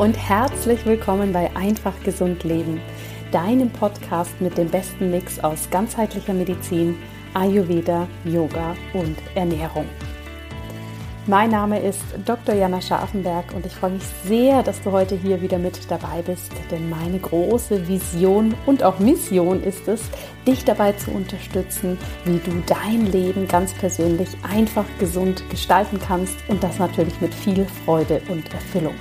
und herzlich willkommen bei Einfach Gesund Leben, deinem Podcast mit dem besten Mix aus ganzheitlicher Medizin, Ayurveda, Yoga und Ernährung. Mein Name ist Dr. Jana Scharfenberg und ich freue mich sehr, dass du heute hier wieder mit dabei bist, denn meine große Vision und auch Mission ist es, dich dabei zu unterstützen, wie du dein Leben ganz persönlich einfach gesund gestalten kannst und das natürlich mit viel Freude und Erfüllung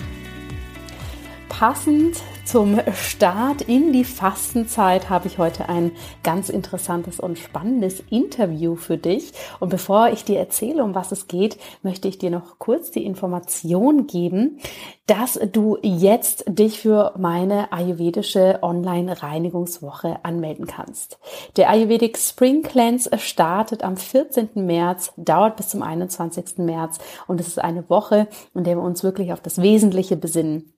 passend zum Start in die Fastenzeit habe ich heute ein ganz interessantes und spannendes Interview für dich. Und bevor ich dir erzähle, um was es geht, möchte ich dir noch kurz die Information geben, dass du jetzt dich für meine ayurvedische Online-Reinigungswoche anmelden kannst. Der Ayurvedic Spring Cleanse startet am 14. März, dauert bis zum 21. März und es ist eine Woche, in der wir uns wirklich auf das Wesentliche besinnen.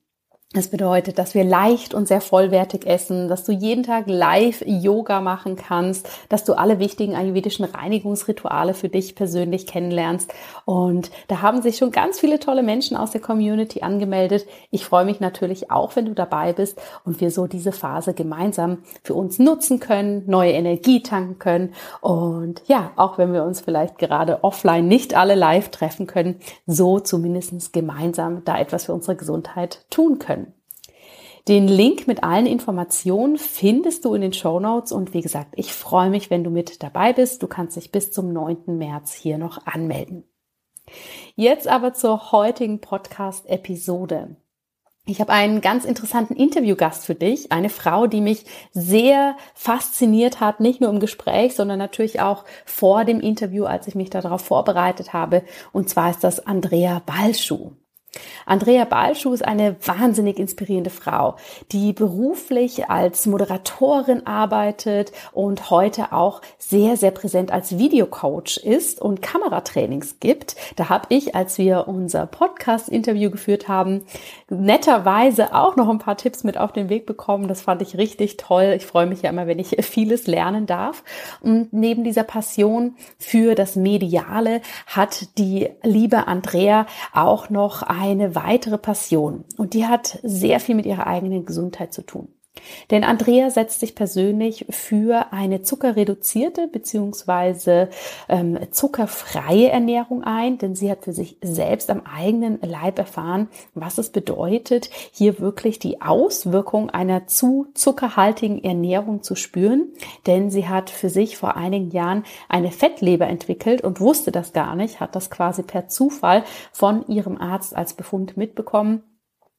Das bedeutet, dass wir leicht und sehr vollwertig essen, dass du jeden Tag live Yoga machen kannst, dass du alle wichtigen ayurvedischen Reinigungsrituale für dich persönlich kennenlernst. Und da haben sich schon ganz viele tolle Menschen aus der Community angemeldet. Ich freue mich natürlich auch, wenn du dabei bist und wir so diese Phase gemeinsam für uns nutzen können, neue Energie tanken können. Und ja, auch wenn wir uns vielleicht gerade offline nicht alle live treffen können, so zumindest gemeinsam da etwas für unsere Gesundheit tun können. Den Link mit allen Informationen findest du in den Show Notes und wie gesagt, ich freue mich, wenn du mit dabei bist. Du kannst dich bis zum 9. März hier noch anmelden. Jetzt aber zur heutigen Podcast-Episode. Ich habe einen ganz interessanten Interviewgast für dich, eine Frau, die mich sehr fasziniert hat, nicht nur im Gespräch, sondern natürlich auch vor dem Interview, als ich mich darauf vorbereitet habe. Und zwar ist das Andrea Balschuh. Andrea Balschuh ist eine wahnsinnig inspirierende Frau, die beruflich als Moderatorin arbeitet und heute auch sehr, sehr präsent als Videocoach ist und Kameratrainings gibt. Da habe ich, als wir unser Podcast-Interview geführt haben, netterweise auch noch ein paar Tipps mit auf den Weg bekommen. Das fand ich richtig toll. Ich freue mich ja immer, wenn ich vieles lernen darf. Und neben dieser Passion für das Mediale hat die liebe Andrea auch noch eine weitere Passion und die hat sehr viel mit ihrer eigenen Gesundheit zu tun. Denn Andrea setzt sich persönlich für eine zuckerreduzierte bzw. Ähm, zuckerfreie Ernährung ein, denn sie hat für sich selbst am eigenen Leib erfahren, was es bedeutet, hier wirklich die Auswirkung einer zu zuckerhaltigen Ernährung zu spüren. Denn sie hat für sich vor einigen Jahren eine Fettleber entwickelt und wusste das gar nicht, hat das quasi per Zufall von ihrem Arzt als Befund mitbekommen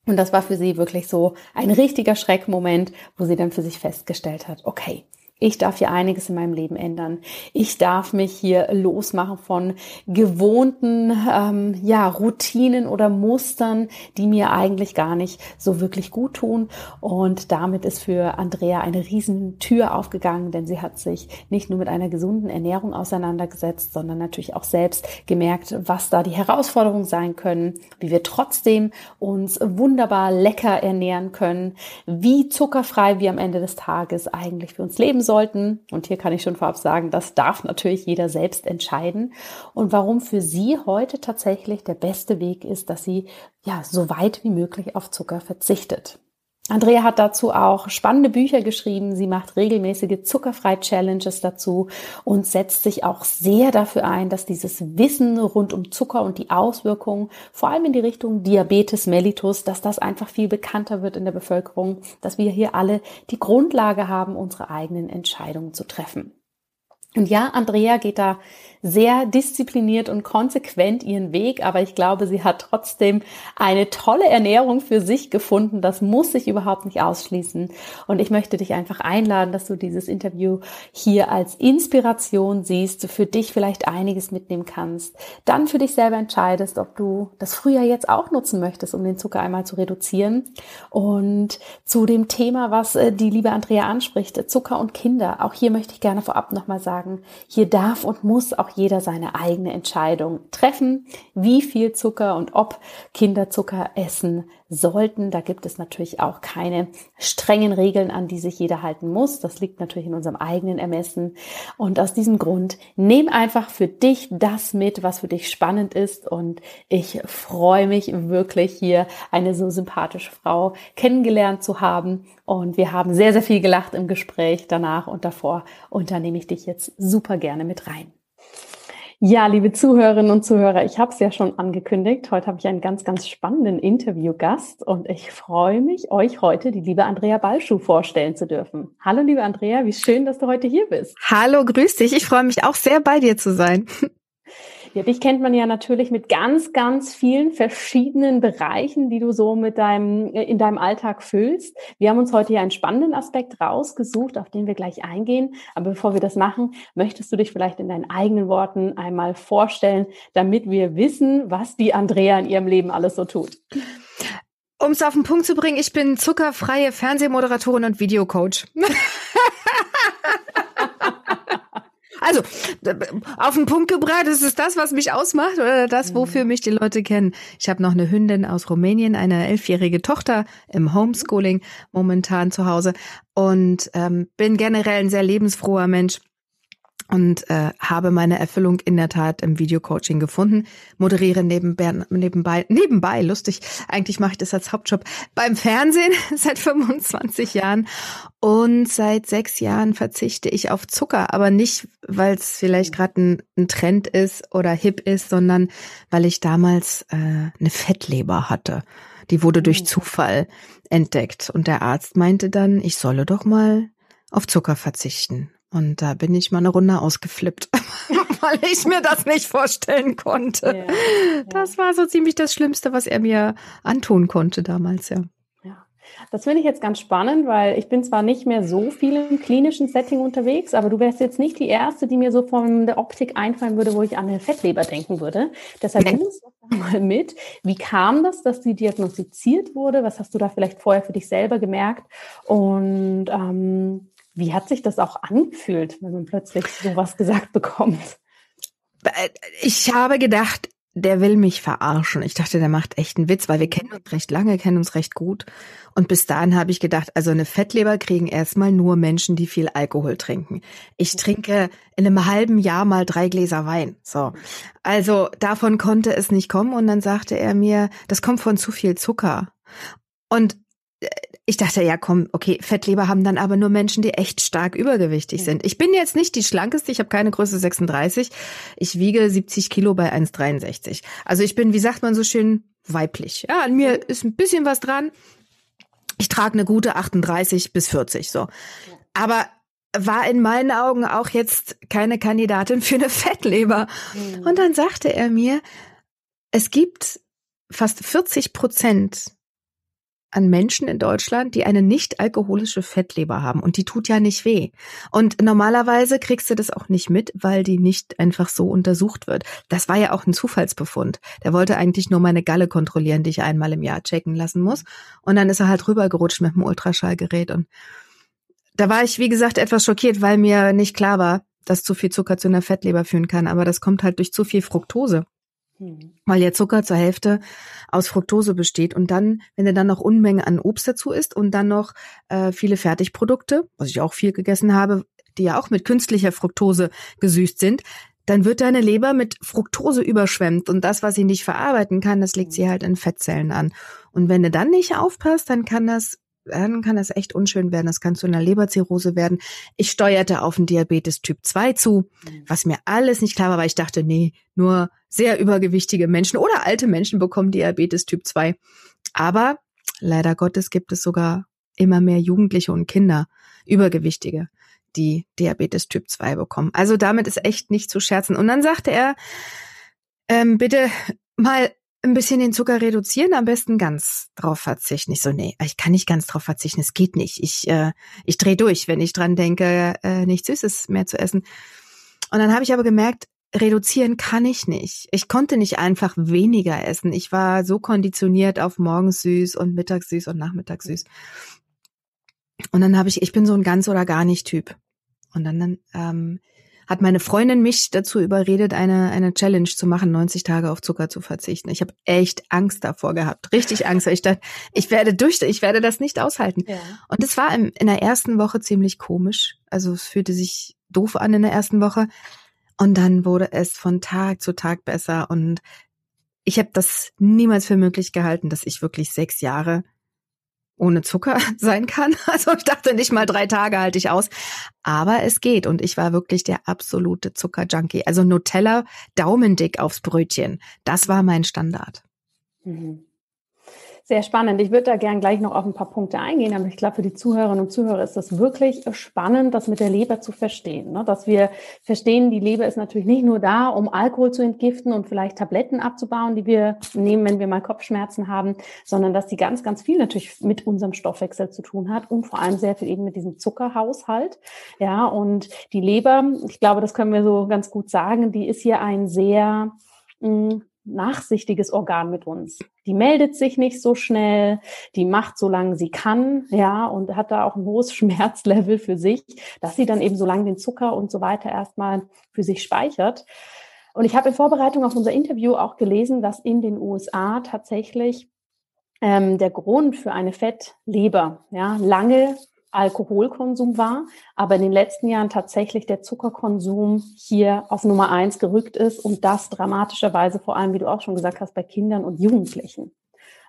und das war für sie wirklich so ein richtiger Schreckmoment, wo sie dann für sich festgestellt hat, okay, ich darf hier einiges in meinem Leben ändern. Ich darf mich hier losmachen von gewohnten ähm, ja, Routinen oder Mustern, die mir eigentlich gar nicht so wirklich gut tun. Und damit ist für Andrea eine riesen Tür aufgegangen, denn sie hat sich nicht nur mit einer gesunden Ernährung auseinandergesetzt, sondern natürlich auch selbst gemerkt, was da die Herausforderungen sein können, wie wir trotzdem uns wunderbar lecker ernähren können, wie zuckerfrei wir am Ende des Tages eigentlich für uns leben sollten. Und hier kann ich schon vorab sagen, das darf natürlich jeder selbst entscheiden. Und warum für Sie heute tatsächlich der beste Weg ist, dass sie ja so weit wie möglich auf Zucker verzichtet. Andrea hat dazu auch spannende Bücher geschrieben. Sie macht regelmäßige Zuckerfrei-Challenges dazu und setzt sich auch sehr dafür ein, dass dieses Wissen rund um Zucker und die Auswirkungen, vor allem in die Richtung Diabetes mellitus, dass das einfach viel bekannter wird in der Bevölkerung, dass wir hier alle die Grundlage haben, unsere eigenen Entscheidungen zu treffen. Und ja, Andrea geht da sehr diszipliniert und konsequent ihren Weg, aber ich glaube, sie hat trotzdem eine tolle Ernährung für sich gefunden. Das muss sich überhaupt nicht ausschließen. Und ich möchte dich einfach einladen, dass du dieses Interview hier als Inspiration siehst, für dich vielleicht einiges mitnehmen kannst, dann für dich selber entscheidest, ob du das Frühjahr jetzt auch nutzen möchtest, um den Zucker einmal zu reduzieren. Und zu dem Thema, was äh, die liebe Andrea anspricht, Zucker und Kinder. Auch hier möchte ich gerne vorab nochmal sagen, hier darf und muss auch jeder seine eigene Entscheidung treffen, wie viel Zucker und ob Kinder Zucker essen sollten. Da gibt es natürlich auch keine strengen Regeln, an die sich jeder halten muss. Das liegt natürlich in unserem eigenen Ermessen. Und aus diesem Grund nehm einfach für dich das mit, was für dich spannend ist. Und ich freue mich wirklich hier eine so sympathische Frau kennengelernt zu haben. Und wir haben sehr, sehr viel gelacht im Gespräch danach und davor. Und da nehme ich dich jetzt super gerne mit rein. Ja, liebe Zuhörerinnen und Zuhörer, ich habe es ja schon angekündigt. Heute habe ich einen ganz, ganz spannenden Interviewgast und ich freue mich, euch heute die liebe Andrea Balschuh vorstellen zu dürfen. Hallo, liebe Andrea, wie schön, dass du heute hier bist. Hallo, grüß dich. Ich freue mich auch sehr, bei dir zu sein. Ja, dich kennt man ja natürlich mit ganz, ganz vielen verschiedenen Bereichen, die du so mit deinem, äh, in deinem Alltag füllst. Wir haben uns heute hier einen spannenden Aspekt rausgesucht, auf den wir gleich eingehen. Aber bevor wir das machen, möchtest du dich vielleicht in deinen eigenen Worten einmal vorstellen, damit wir wissen, was die Andrea in ihrem Leben alles so tut. Um es auf den Punkt zu bringen, ich bin zuckerfreie Fernsehmoderatorin und Videocoach. Also, auf den Punkt gebracht, ist es das, was mich ausmacht oder das, mhm. wofür mich die Leute kennen? Ich habe noch eine Hündin aus Rumänien, eine elfjährige Tochter im Homeschooling momentan zu Hause und ähm, bin generell ein sehr lebensfroher Mensch und äh, habe meine Erfüllung in der Tat im Videocoaching gefunden. Moderiere nebenbei, nebenbei, nebenbei, lustig, eigentlich mache ich das als Hauptjob beim Fernsehen seit 25 Jahren und seit sechs Jahren verzichte ich auf Zucker, aber nicht, weil es vielleicht gerade ein, ein, Trend ist oder hip ist, sondern weil ich damals äh, eine Fettleber hatte. Die wurde durch oh. Zufall entdeckt und der Arzt meinte dann, ich solle doch mal auf Zucker verzichten. Und da bin ich mal eine Runde ausgeflippt, weil ich mir das nicht vorstellen konnte. Ja, ja. Das war so ziemlich das Schlimmste, was er mir antun konnte damals, ja. Ja, das finde ich jetzt ganz spannend, weil ich bin zwar nicht mehr so viel im klinischen Setting unterwegs, aber du wärst jetzt nicht die Erste, die mir so von der Optik einfallen würde, wo ich an eine Fettleber denken würde. Deshalb nimm uns mal mit. Wie kam das, dass die diagnostiziert wurde? Was hast du da vielleicht vorher für dich selber gemerkt? Und ähm, wie hat sich das auch angefühlt, wenn man plötzlich sowas gesagt bekommt? Äh, ich habe gedacht, der will mich verarschen. Ich dachte, der macht echt einen Witz, weil wir kennen uns recht lange, kennen uns recht gut. Und bis dahin habe ich gedacht, also eine Fettleber kriegen erstmal nur Menschen, die viel Alkohol trinken. Ich trinke in einem halben Jahr mal drei Gläser Wein. So. Also davon konnte es nicht kommen. Und dann sagte er mir, das kommt von zu viel Zucker. Und ich dachte, ja komm, okay, Fettleber haben dann aber nur Menschen, die echt stark übergewichtig sind. Ich bin jetzt nicht die schlankeste, ich habe keine Größe 36. Ich wiege 70 Kilo bei 1,63. Also ich bin, wie sagt man so schön, weiblich. Ja, an mir ist ein bisschen was dran. Ich trage eine gute 38 bis 40, so. Aber war in meinen Augen auch jetzt keine Kandidatin für eine Fettleber. Mhm. Und dann sagte er mir, es gibt fast 40 Prozent an Menschen in Deutschland, die eine nicht alkoholische Fettleber haben und die tut ja nicht weh. Und normalerweise kriegst du das auch nicht mit, weil die nicht einfach so untersucht wird. Das war ja auch ein Zufallsbefund. Der wollte eigentlich nur meine Galle kontrollieren, die ich einmal im Jahr checken lassen muss. Und dann ist er halt rübergerutscht mit dem Ultraschallgerät und da war ich, wie gesagt, etwas schockiert, weil mir nicht klar war, dass zu viel Zucker zu einer Fettleber führen kann. Aber das kommt halt durch zu viel Fructose. Mhm. Weil der Zucker zur Hälfte aus Fructose besteht. Und dann, wenn er dann noch Unmengen an Obst dazu isst und dann noch äh, viele Fertigprodukte, was ich auch viel gegessen habe, die ja auch mit künstlicher Fructose gesüßt sind, dann wird deine Leber mit Fructose überschwemmt und das, was sie nicht verarbeiten kann, das legt sie halt in Fettzellen an. Und wenn du dann nicht aufpasst, dann kann das dann kann das echt unschön werden. Das kann zu einer Leberzirrhose werden. Ich steuerte auf einen Diabetes Typ 2 zu, mhm. was mir alles nicht klar war, weil ich dachte, nee, nur sehr übergewichtige Menschen oder alte Menschen bekommen Diabetes Typ 2. Aber leider Gottes gibt es sogar immer mehr Jugendliche und Kinder, Übergewichtige, die Diabetes Typ 2 bekommen. Also damit ist echt nicht zu scherzen. Und dann sagte er, ähm, bitte mal ein bisschen den Zucker reduzieren, am besten ganz drauf verzichten. Ich so, nee, ich kann nicht ganz drauf verzichten, es geht nicht. Ich, äh, ich drehe durch, wenn ich dran denke, äh, nichts Süßes mehr zu essen. Und dann habe ich aber gemerkt, reduzieren kann ich nicht. Ich konnte nicht einfach weniger essen. Ich war so konditioniert auf morgens süß und mittags süß und nachmittags süß. Und dann habe ich, ich bin so ein ganz oder gar nicht Typ. Und dann ähm, hat meine Freundin mich dazu überredet, eine, eine Challenge zu machen, 90 Tage auf Zucker zu verzichten. Ich habe echt Angst davor gehabt, richtig Angst. Ich dachte, ich werde durch, ich werde das nicht aushalten. Ja. Und es war im, in der ersten Woche ziemlich komisch. Also es fühlte sich doof an in der ersten Woche. Und dann wurde es von Tag zu Tag besser. Und ich habe das niemals für möglich gehalten, dass ich wirklich sechs Jahre ohne Zucker sein kann. Also ich dachte nicht mal drei Tage halte ich aus. Aber es geht und ich war wirklich der absolute Zuckerjunkie. Also Nutella daumendick aufs Brötchen. Das war mein Standard. Mhm. Sehr spannend. Ich würde da gern gleich noch auf ein paar Punkte eingehen, aber ich glaube, für die Zuhörerinnen und Zuhörer ist das wirklich spannend, das mit der Leber zu verstehen. Ne? Dass wir verstehen, die Leber ist natürlich nicht nur da, um Alkohol zu entgiften und vielleicht Tabletten abzubauen, die wir nehmen, wenn wir mal Kopfschmerzen haben, sondern dass sie ganz, ganz viel natürlich mit unserem Stoffwechsel zu tun hat und vor allem sehr viel eben mit diesem Zuckerhaushalt. Ja, und die Leber, ich glaube, das können wir so ganz gut sagen, die ist hier ein sehr mh, mm, nachsichtiges Organ mit uns. Die meldet sich nicht so schnell, die macht so lange sie kann, ja, und hat da auch ein hohes Schmerzlevel für sich, dass sie dann eben so lange den Zucker und so weiter erstmal für sich speichert. Und ich habe in Vorbereitung auf unser Interview auch gelesen, dass in den USA tatsächlich ähm, der Grund für eine Fettleber ja, lange Alkoholkonsum war, aber in den letzten Jahren tatsächlich der Zuckerkonsum hier auf Nummer eins gerückt ist und das dramatischerweise vor allem, wie du auch schon gesagt hast, bei Kindern und Jugendlichen.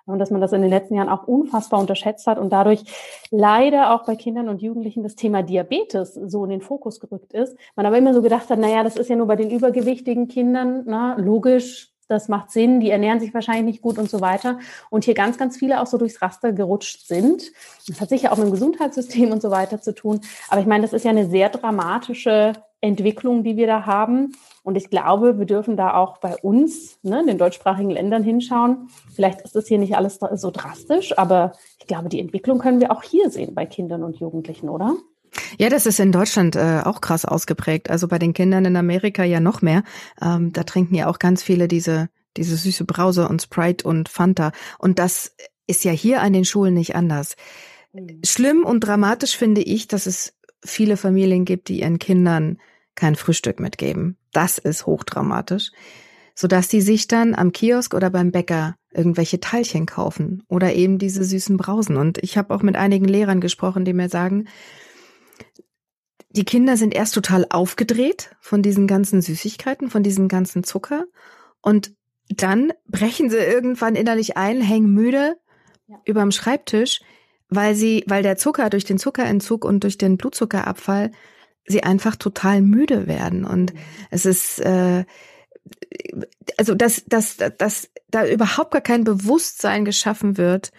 Und dass man das in den letzten Jahren auch unfassbar unterschätzt hat und dadurch leider auch bei Kindern und Jugendlichen das Thema Diabetes so in den Fokus gerückt ist. Man aber immer so gedacht hat, naja, das ist ja nur bei den übergewichtigen Kindern, na, logisch, das macht Sinn, die ernähren sich wahrscheinlich nicht gut und so weiter. Und hier ganz, ganz viele auch so durchs Raster gerutscht sind. Das hat sicher auch mit dem Gesundheitssystem und so weiter zu tun. Aber ich meine, das ist ja eine sehr dramatische Entwicklung, die wir da haben. Und ich glaube, wir dürfen da auch bei uns, ne, in den deutschsprachigen Ländern hinschauen. Vielleicht ist das hier nicht alles so drastisch, aber ich glaube, die Entwicklung können wir auch hier sehen bei Kindern und Jugendlichen, oder? Ja, das ist in Deutschland äh, auch krass ausgeprägt. Also bei den Kindern in Amerika ja noch mehr. Ähm, da trinken ja auch ganz viele diese, diese süße Brause und Sprite und Fanta. Und das ist ja hier an den Schulen nicht anders. Schlimm und dramatisch finde ich, dass es viele Familien gibt, die ihren Kindern kein Frühstück mitgeben. Das ist hochdramatisch. Sodass die sich dann am Kiosk oder beim Bäcker irgendwelche Teilchen kaufen oder eben diese süßen Brausen. Und ich habe auch mit einigen Lehrern gesprochen, die mir sagen, die Kinder sind erst total aufgedreht von diesen ganzen Süßigkeiten, von diesem ganzen Zucker und dann brechen sie irgendwann innerlich ein, hängen müde ja. überm Schreibtisch, weil sie, weil der Zucker durch den Zuckerentzug und durch den Blutzuckerabfall sie einfach total müde werden und mhm. es ist äh, also dass, dass, dass da überhaupt gar kein Bewusstsein geschaffen wird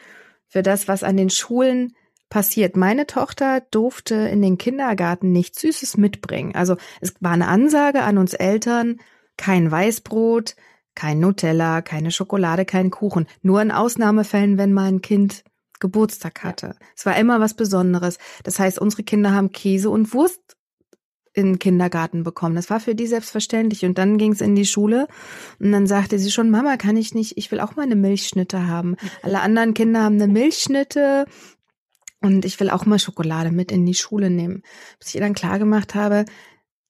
für das, was an den Schulen passiert. Meine Tochter durfte in den Kindergarten nichts Süßes mitbringen. Also es war eine Ansage an uns Eltern, kein Weißbrot, kein Nutella, keine Schokolade, kein Kuchen. Nur in Ausnahmefällen, wenn mal ein Kind Geburtstag hatte. Es war immer was Besonderes. Das heißt, unsere Kinder haben Käse und Wurst in den Kindergarten bekommen. Das war für die selbstverständlich. Und dann ging es in die Schule und dann sagte sie schon, Mama, kann ich nicht, ich will auch mal eine Milchschnitte haben. Alle anderen Kinder haben eine Milchschnitte, und ich will auch mal Schokolade mit in die Schule nehmen. Bis ich ihr dann klar gemacht habe,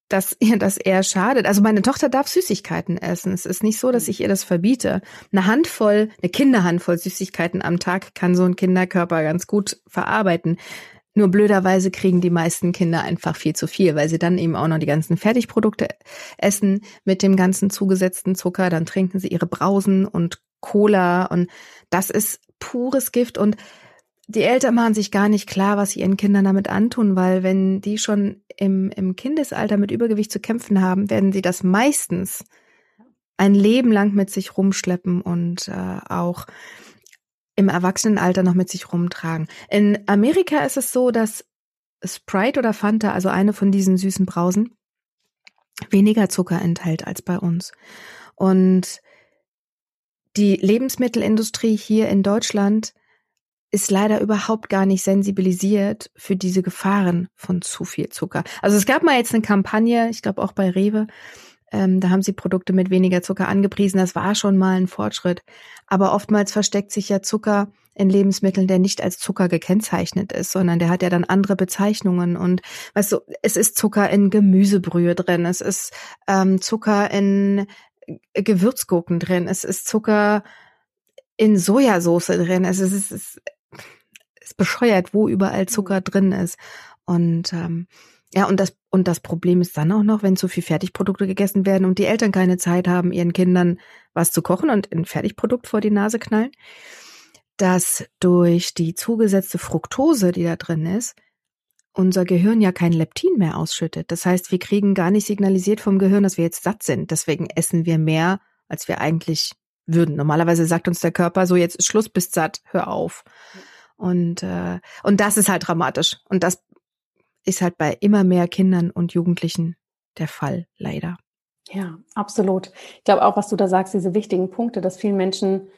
dass ihr das eher schadet. Also meine Tochter darf Süßigkeiten essen. Es ist nicht so, dass ich ihr das verbiete. Eine Handvoll, eine Kinderhandvoll Süßigkeiten am Tag kann so ein Kinderkörper ganz gut verarbeiten. Nur blöderweise kriegen die meisten Kinder einfach viel zu viel, weil sie dann eben auch noch die ganzen Fertigprodukte essen mit dem ganzen zugesetzten Zucker. Dann trinken sie ihre Brausen und Cola und das ist pures Gift und die Eltern machen sich gar nicht klar, was sie ihren Kindern damit antun, weil wenn die schon im, im Kindesalter mit Übergewicht zu kämpfen haben, werden sie das meistens ein Leben lang mit sich rumschleppen und äh, auch im Erwachsenenalter noch mit sich rumtragen. In Amerika ist es so, dass Sprite oder Fanta, also eine von diesen süßen Brausen, weniger Zucker enthält als bei uns. Und die Lebensmittelindustrie hier in Deutschland ist leider überhaupt gar nicht sensibilisiert für diese Gefahren von zu viel Zucker. Also es gab mal jetzt eine Kampagne, ich glaube auch bei Rewe, Ähm, da haben sie Produkte mit weniger Zucker angepriesen. Das war schon mal ein Fortschritt. Aber oftmals versteckt sich ja Zucker in Lebensmitteln, der nicht als Zucker gekennzeichnet ist, sondern der hat ja dann andere Bezeichnungen. Und weißt du, es ist Zucker in Gemüsebrühe drin, es ist ähm, Zucker in Gewürzgurken drin, es ist Zucker in Sojasauce drin. Es ist, es ist, ist bescheuert, wo überall Zucker drin ist. Und ähm, ja, und das, und das Problem ist dann auch noch, wenn zu viel Fertigprodukte gegessen werden und die Eltern keine Zeit haben, ihren Kindern was zu kochen und ein Fertigprodukt vor die Nase knallen, dass durch die zugesetzte Fructose, die da drin ist, unser Gehirn ja kein Leptin mehr ausschüttet. Das heißt, wir kriegen gar nicht signalisiert vom Gehirn, dass wir jetzt satt sind. Deswegen essen wir mehr, als wir eigentlich würden. Normalerweise sagt uns der Körper so, jetzt ist Schluss, bist satt, hör auf. Und, äh, und das ist halt dramatisch. Und das ist halt bei immer mehr Kindern und Jugendlichen der Fall, leider. Ja, absolut. Ich glaube auch, was du da sagst, diese wichtigen Punkte, dass vielen Menschen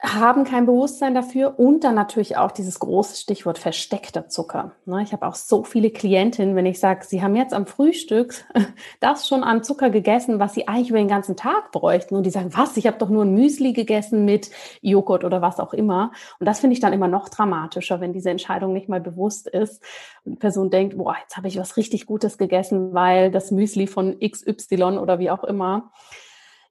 haben kein Bewusstsein dafür und dann natürlich auch dieses große Stichwort versteckter Zucker. Ne, ich habe auch so viele Klientinnen, wenn ich sage, sie haben jetzt am Frühstück das schon an Zucker gegessen, was sie eigentlich über den ganzen Tag bräuchten. Und die sagen, was, ich habe doch nur ein Müsli gegessen mit Joghurt oder was auch immer. Und das finde ich dann immer noch dramatischer, wenn diese Entscheidung nicht mal bewusst ist. Und die Person denkt, boah, jetzt habe ich was richtig Gutes gegessen, weil das Müsli von XY oder wie auch immer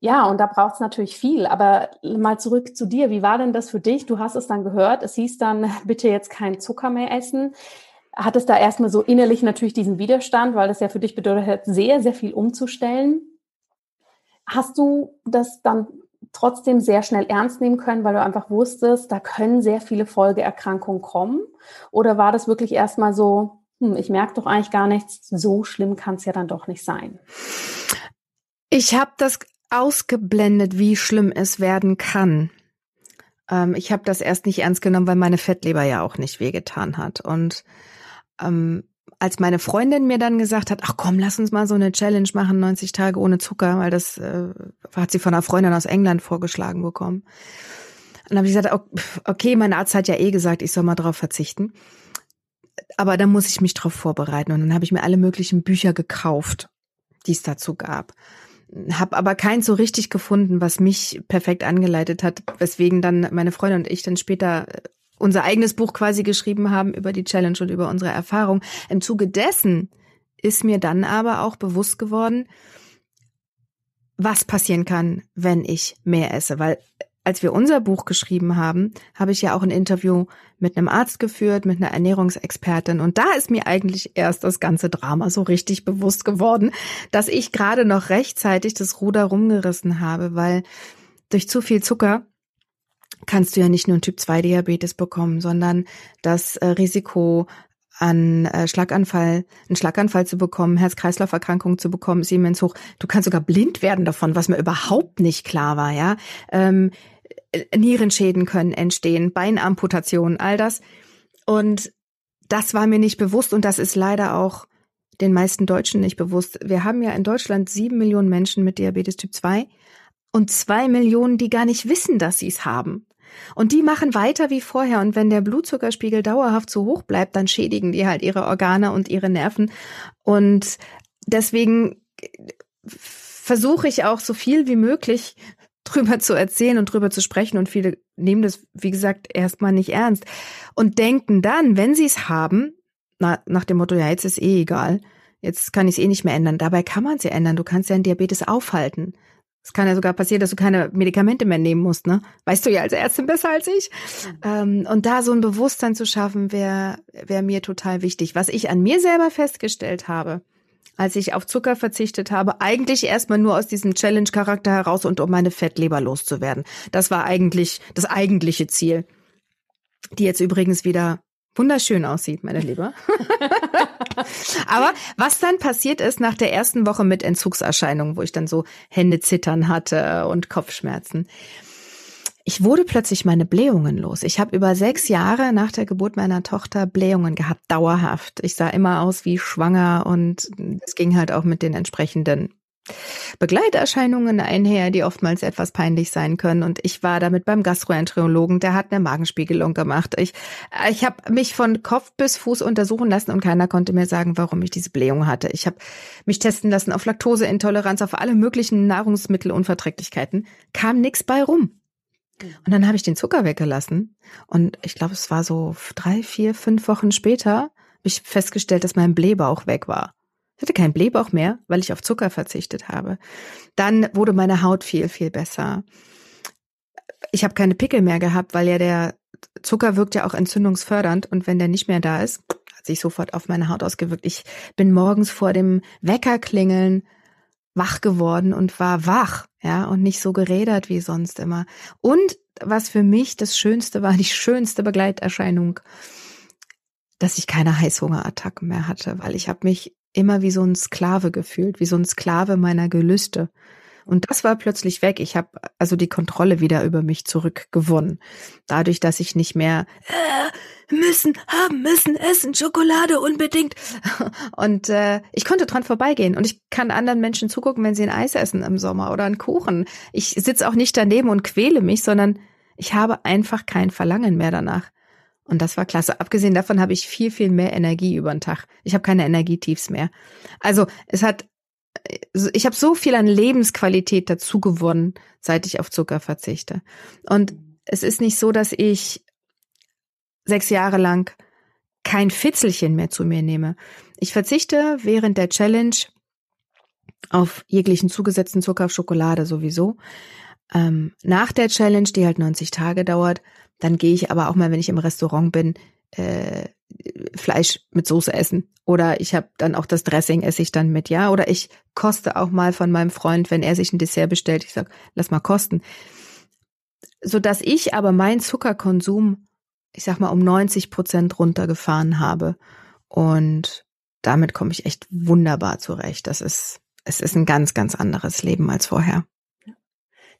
ja, und da braucht es natürlich viel. Aber mal zurück zu dir. Wie war denn das für dich? Du hast es dann gehört. Es hieß dann, bitte jetzt kein Zucker mehr essen. Hat es da erstmal so innerlich natürlich diesen Widerstand, weil das ja für dich bedeutet sehr, sehr viel umzustellen. Hast du das dann trotzdem sehr schnell ernst nehmen können, weil du einfach wusstest, da können sehr viele Folgeerkrankungen kommen? Oder war das wirklich erstmal so, hm, ich merke doch eigentlich gar nichts, so schlimm kann es ja dann doch nicht sein? Ich habe das ausgeblendet, wie schlimm es werden kann. Ähm, ich habe das erst nicht ernst genommen, weil meine Fettleber ja auch nicht wehgetan hat. Und ähm, als meine Freundin mir dann gesagt hat, ach komm, lass uns mal so eine Challenge machen, 90 Tage ohne Zucker, weil das äh, hat sie von einer Freundin aus England vorgeschlagen bekommen. dann habe ich gesagt, okay, mein Arzt hat ja eh gesagt, ich soll mal drauf verzichten. Aber dann muss ich mich drauf vorbereiten. Und dann habe ich mir alle möglichen Bücher gekauft, die es dazu gab habe aber keins so richtig gefunden, was mich perfekt angeleitet hat, weswegen dann meine Freundin und ich dann später äh, unser eigenes Buch quasi geschrieben haben über die Challenge und über unsere Erfahrung. Im Zuge dessen ist mir dann aber auch bewusst geworden, was passieren kann, wenn ich mehr esse, weil als wir unser Buch geschrieben haben, habe ich ja auch ein Interview mit einem Arzt geführt, mit einer Ernährungsexpertin. Und da ist mir eigentlich erst das ganze Drama so richtig bewusst geworden, dass ich gerade noch rechtzeitig das Ruder rumgerissen habe, weil durch zu viel Zucker kannst du ja nicht nur Typ 2 Diabetes bekommen, sondern das äh, Risiko an äh, Schlaganfall, einen Schlaganfall zu bekommen, Herz-Kreislauf-Erkrankungen zu bekommen, ist immens hoch. Du kannst sogar blind werden davon, was mir überhaupt nicht klar war, ja. Ähm, Nierenschäden können entstehen, Beinamputationen, all das. Und das war mir nicht bewusst und das ist leider auch den meisten Deutschen nicht bewusst. Wir haben ja in Deutschland sieben Millionen Menschen mit Diabetes Typ 2 und zwei Millionen, die gar nicht wissen, dass sie es haben. Und die machen weiter wie vorher. Und wenn der Blutzuckerspiegel dauerhaft zu hoch bleibt, dann schädigen die halt ihre Organe und ihre Nerven. Und deswegen versuche ich auch so viel wie möglich drüber zu erzählen und drüber zu sprechen und viele nehmen das, wie gesagt, erstmal nicht ernst und denken dann, wenn sie es haben, na, nach dem Motto, ja, jetzt ist eh egal, jetzt kann ich es eh nicht mehr ändern. Dabei kann man es ja ändern. Du kannst ja einen Diabetes aufhalten. Es kann ja sogar passieren, dass du keine Medikamente mehr nehmen musst, ne? Weißt du ja als Ärztin besser als ich. Ähm, und da so ein Bewusstsein zu schaffen, wäre wär mir total wichtig. Was ich an mir selber festgestellt habe, als ich auf Zucker verzichtet habe, eigentlich erstmal nur aus diesem Challenge-Charakter heraus und um meine Fettleber loszuwerden. Das war eigentlich das eigentliche Ziel. Die jetzt übrigens wieder wunderschön aussieht, meine Liebe. Aber was dann passiert ist nach der ersten Woche mit Entzugserscheinungen, wo ich dann so Hände zittern hatte und Kopfschmerzen, ich wurde plötzlich meine Blähungen los. Ich habe über sechs Jahre nach der Geburt meiner Tochter Blähungen gehabt, dauerhaft. Ich sah immer aus wie schwanger und es ging halt auch mit den entsprechenden Begleiterscheinungen einher, die oftmals etwas peinlich sein können. Und ich war damit beim Gastroenterologen, der hat eine Magenspiegelung gemacht. Ich, ich habe mich von Kopf bis Fuß untersuchen lassen und keiner konnte mir sagen, warum ich diese Blähung hatte. Ich habe mich testen lassen auf Laktoseintoleranz, auf alle möglichen Nahrungsmittelunverträglichkeiten. Kam nix bei rum. Und dann habe ich den Zucker weggelassen. Und ich glaube, es war so drei, vier, fünf Wochen später, habe ich festgestellt, dass mein Blähbauch weg war. Ich hatte keinen Blähbauch mehr, weil ich auf Zucker verzichtet habe. Dann wurde meine Haut viel, viel besser. Ich habe keine Pickel mehr gehabt, weil ja der Zucker wirkt ja auch entzündungsfördernd und wenn der nicht mehr da ist, hat sich sofort auf meine Haut ausgewirkt. Ich bin morgens vor dem Weckerklingeln wach geworden und war wach, ja, und nicht so gerädert wie sonst immer. Und was für mich das Schönste war, die schönste Begleiterscheinung, dass ich keine Heißhungerattacken mehr hatte, weil ich habe mich immer wie so ein Sklave gefühlt, wie so ein Sklave meiner Gelüste. Und das war plötzlich weg. Ich habe also die Kontrolle wieder über mich zurückgewonnen. Dadurch, dass ich nicht mehr äh, müssen, haben müssen, essen, Schokolade unbedingt. Und äh, ich konnte dran vorbeigehen. Und ich kann anderen Menschen zugucken, wenn sie ein Eis essen im Sommer oder einen Kuchen. Ich sitze auch nicht daneben und quäle mich, sondern ich habe einfach kein Verlangen mehr danach. Und das war klasse. Abgesehen davon habe ich viel, viel mehr Energie über den Tag. Ich habe keine Energietiefs mehr. Also es hat, ich habe so viel an Lebensqualität dazu gewonnen, seit ich auf Zucker verzichte. Und es ist nicht so, dass ich sechs Jahre lang kein Fitzelchen mehr zu mir nehme. Ich verzichte während der Challenge auf jeglichen zugesetzten Zucker, auf Schokolade sowieso. Ähm, nach der Challenge, die halt 90 Tage dauert, dann gehe ich aber auch mal, wenn ich im Restaurant bin, äh, Fleisch mit Soße essen. Oder ich habe dann auch das Dressing esse ich dann mit, ja. Oder ich koste auch mal von meinem Freund, wenn er sich ein Dessert bestellt, ich sag, lass mal kosten. So dass ich aber meinen Zuckerkonsum, ich sag mal, um 90 Prozent runtergefahren habe. Und damit komme ich echt wunderbar zurecht. Das ist, es ist ein ganz, ganz anderes Leben als vorher.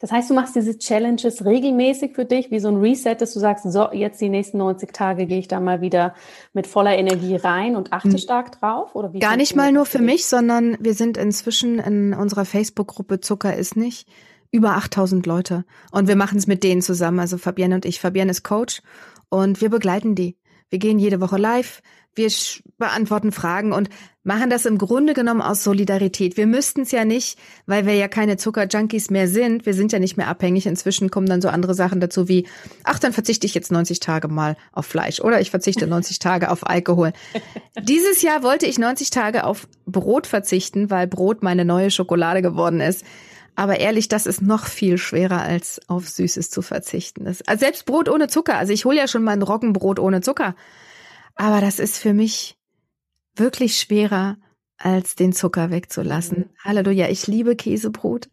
Das heißt, du machst diese Challenges regelmäßig für dich, wie so ein Reset, dass du sagst, so, jetzt die nächsten 90 Tage gehe ich da mal wieder mit voller Energie rein und achte hm. stark drauf? Oder wie Gar nicht mal nur für mich, sondern wir sind inzwischen in unserer Facebook-Gruppe Zucker ist nicht über 8000 Leute. Und wir machen es mit denen zusammen, also Fabienne und ich. Fabienne ist Coach und wir begleiten die. Wir gehen jede Woche live, wir beantworten Fragen und machen das im Grunde genommen aus Solidarität. Wir müssten es ja nicht, weil wir ja keine Zuckerjunkies mehr sind. Wir sind ja nicht mehr abhängig. Inzwischen kommen dann so andere Sachen dazu wie, ach, dann verzichte ich jetzt 90 Tage mal auf Fleisch oder ich verzichte 90 Tage auf Alkohol. Dieses Jahr wollte ich 90 Tage auf Brot verzichten, weil Brot meine neue Schokolade geworden ist. Aber ehrlich, das ist noch viel schwerer, als auf Süßes zu verzichten. Das, also selbst Brot ohne Zucker. Also ich hole ja schon mein Roggenbrot ohne Zucker. Aber das ist für mich wirklich schwerer, als den Zucker wegzulassen. Mhm. Halleluja, ich liebe Käsebrot.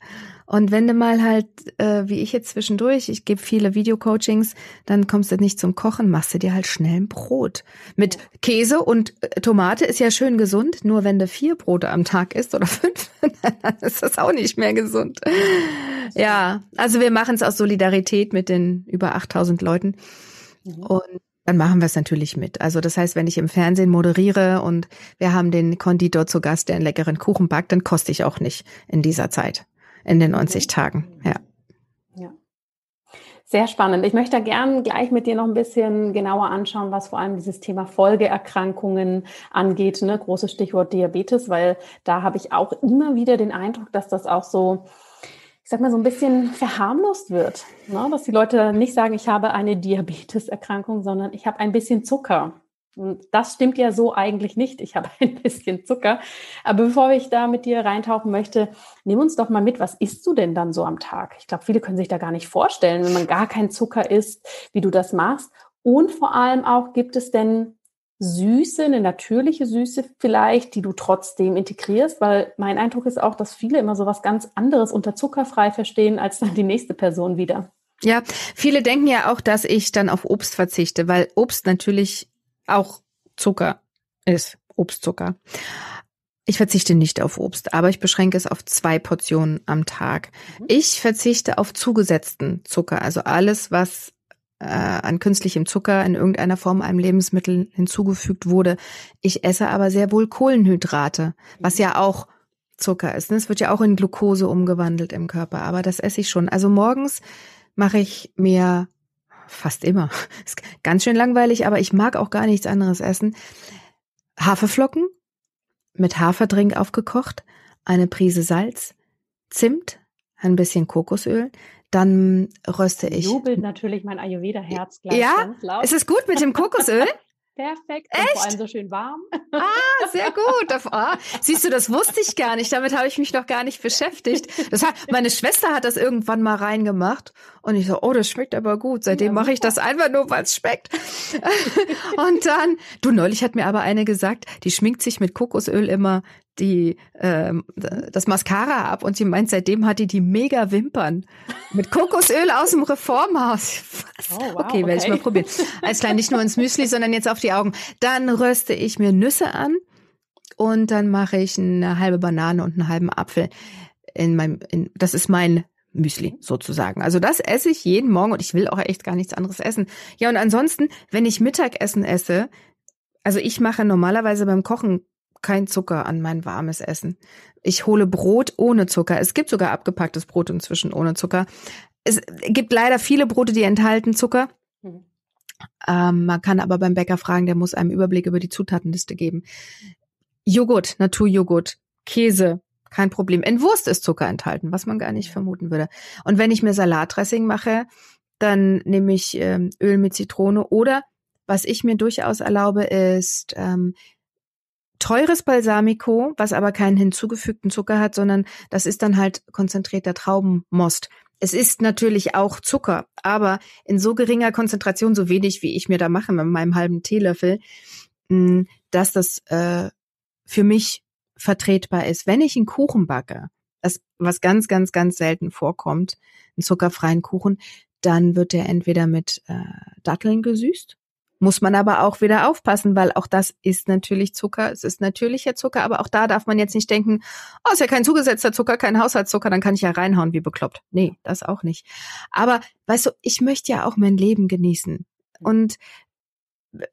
Und wenn du mal halt, äh, wie ich jetzt zwischendurch, ich gebe viele Videocoachings, dann kommst du nicht zum Kochen, machst du dir halt schnell ein Brot. Mit Käse und äh, Tomate ist ja schön gesund, nur wenn du vier Brote am Tag isst oder fünf, dann ist das auch nicht mehr gesund. Ja, also wir machen es aus Solidarität mit den über 8000 Leuten. Mhm. Und dann machen wir es natürlich mit. Also das heißt, wenn ich im Fernsehen moderiere und wir haben den Konditor zu Gast, der einen leckeren Kuchen backt, dann koste ich auch nicht in dieser Zeit, in den 90 Tagen. Ja. ja. Sehr spannend. Ich möchte gern gleich mit dir noch ein bisschen genauer anschauen, was vor allem dieses Thema Folgeerkrankungen angeht. Ne? Großes Stichwort Diabetes, weil da habe ich auch immer wieder den Eindruck, dass das auch so ich sag mal, so ein bisschen verharmlost wird. Ne? Dass die Leute nicht sagen, ich habe eine Diabeteserkrankung, sondern ich habe ein bisschen Zucker. Und das stimmt ja so eigentlich nicht. Ich habe ein bisschen Zucker. Aber bevor ich da mit dir reintauchen möchte, nimm uns doch mal mit, was isst du denn dann so am Tag? Ich glaube, viele können sich da gar nicht vorstellen, wenn man gar keinen Zucker isst, wie du das machst. Und vor allem auch, gibt es denn Süße, eine natürliche Süße vielleicht, die du trotzdem integrierst, weil mein Eindruck ist auch, dass viele immer so was ganz anderes unter zuckerfrei verstehen als dann die nächste Person wieder. Ja, viele denken ja auch, dass ich dann auf Obst verzichte, weil Obst natürlich auch Zucker ist, Obstzucker. Ich verzichte nicht auf Obst, aber ich beschränke es auf zwei Portionen am Tag. Mhm. Ich verzichte auf zugesetzten Zucker, also alles, was äh, an künstlichem Zucker in irgendeiner Form einem Lebensmittel hinzugefügt wurde. Ich esse aber sehr wohl Kohlenhydrate, was ja auch Zucker ist. Ne? Es wird ja auch in Glucose umgewandelt im Körper, aber das esse ich schon. Also morgens mache ich mir fast immer. Ist ganz schön langweilig, aber ich mag auch gar nichts anderes essen. Haferflocken mit Haferdrink aufgekocht, eine Prise Salz, Zimt, ein bisschen Kokosöl, dann röste ich. Jubelt natürlich mein Ayurveda-Herz gleich ja? ganz laut. Ist es gut mit dem Kokosöl? Perfekt. Echt? Und vor allem so schön warm. Ah, sehr gut. Ah, siehst du, das wusste ich gar nicht. Damit habe ich mich noch gar nicht beschäftigt. Das hat, meine Schwester hat das irgendwann mal reingemacht und ich so, oh, das schmeckt aber gut. Seitdem ja, mache ich das einfach nur, weil es schmeckt. und dann, du neulich hat mir aber eine gesagt, die schminkt sich mit Kokosöl immer die ähm, das Mascara ab und sie meint, seitdem hat die die mega Wimpern mit Kokosöl aus dem Reformhaus. Was? Oh, wow, okay, okay. werde ich mal probieren. Alles klar, nicht nur ins Müsli, sondern jetzt auf die Augen. Dann röste ich mir Nüsse an und dann mache ich eine halbe Banane und einen halben Apfel in meinem. In, das ist mein Müsli sozusagen. Also das esse ich jeden Morgen und ich will auch echt gar nichts anderes essen. Ja, und ansonsten, wenn ich Mittagessen esse, also ich mache normalerweise beim Kochen kein Zucker an mein warmes Essen. Ich hole Brot ohne Zucker. Es gibt sogar abgepacktes Brot inzwischen ohne Zucker. Es gibt leider viele Brote, die enthalten Zucker. Mhm. Ähm, man kann aber beim Bäcker fragen, der muss einem Überblick über die Zutatenliste geben. Joghurt, Naturjoghurt, Käse, kein Problem. In Wurst ist Zucker enthalten, was man gar nicht vermuten würde. Und wenn ich mir Salatdressing mache, dann nehme ich ähm, Öl mit Zitrone oder was ich mir durchaus erlaube, ist ähm, teures Balsamico, was aber keinen hinzugefügten Zucker hat, sondern das ist dann halt konzentrierter Traubenmost. Es ist natürlich auch Zucker, aber in so geringer Konzentration, so wenig wie ich mir da mache mit meinem halben Teelöffel, mm, dass das äh, für mich vertretbar ist. Wenn ich einen Kuchen backe, das, was ganz, ganz, ganz selten vorkommt, einen zuckerfreien Kuchen, dann wird der entweder mit äh, Datteln gesüßt muss man aber auch wieder aufpassen, weil auch das ist natürlich Zucker. Es ist natürlicher Zucker, aber auch da darf man jetzt nicht denken, oh, ist ja kein zugesetzter Zucker, kein Haushaltszucker, dann kann ich ja reinhauen wie bekloppt. Nee, das auch nicht. Aber weißt du, ich möchte ja auch mein Leben genießen. Und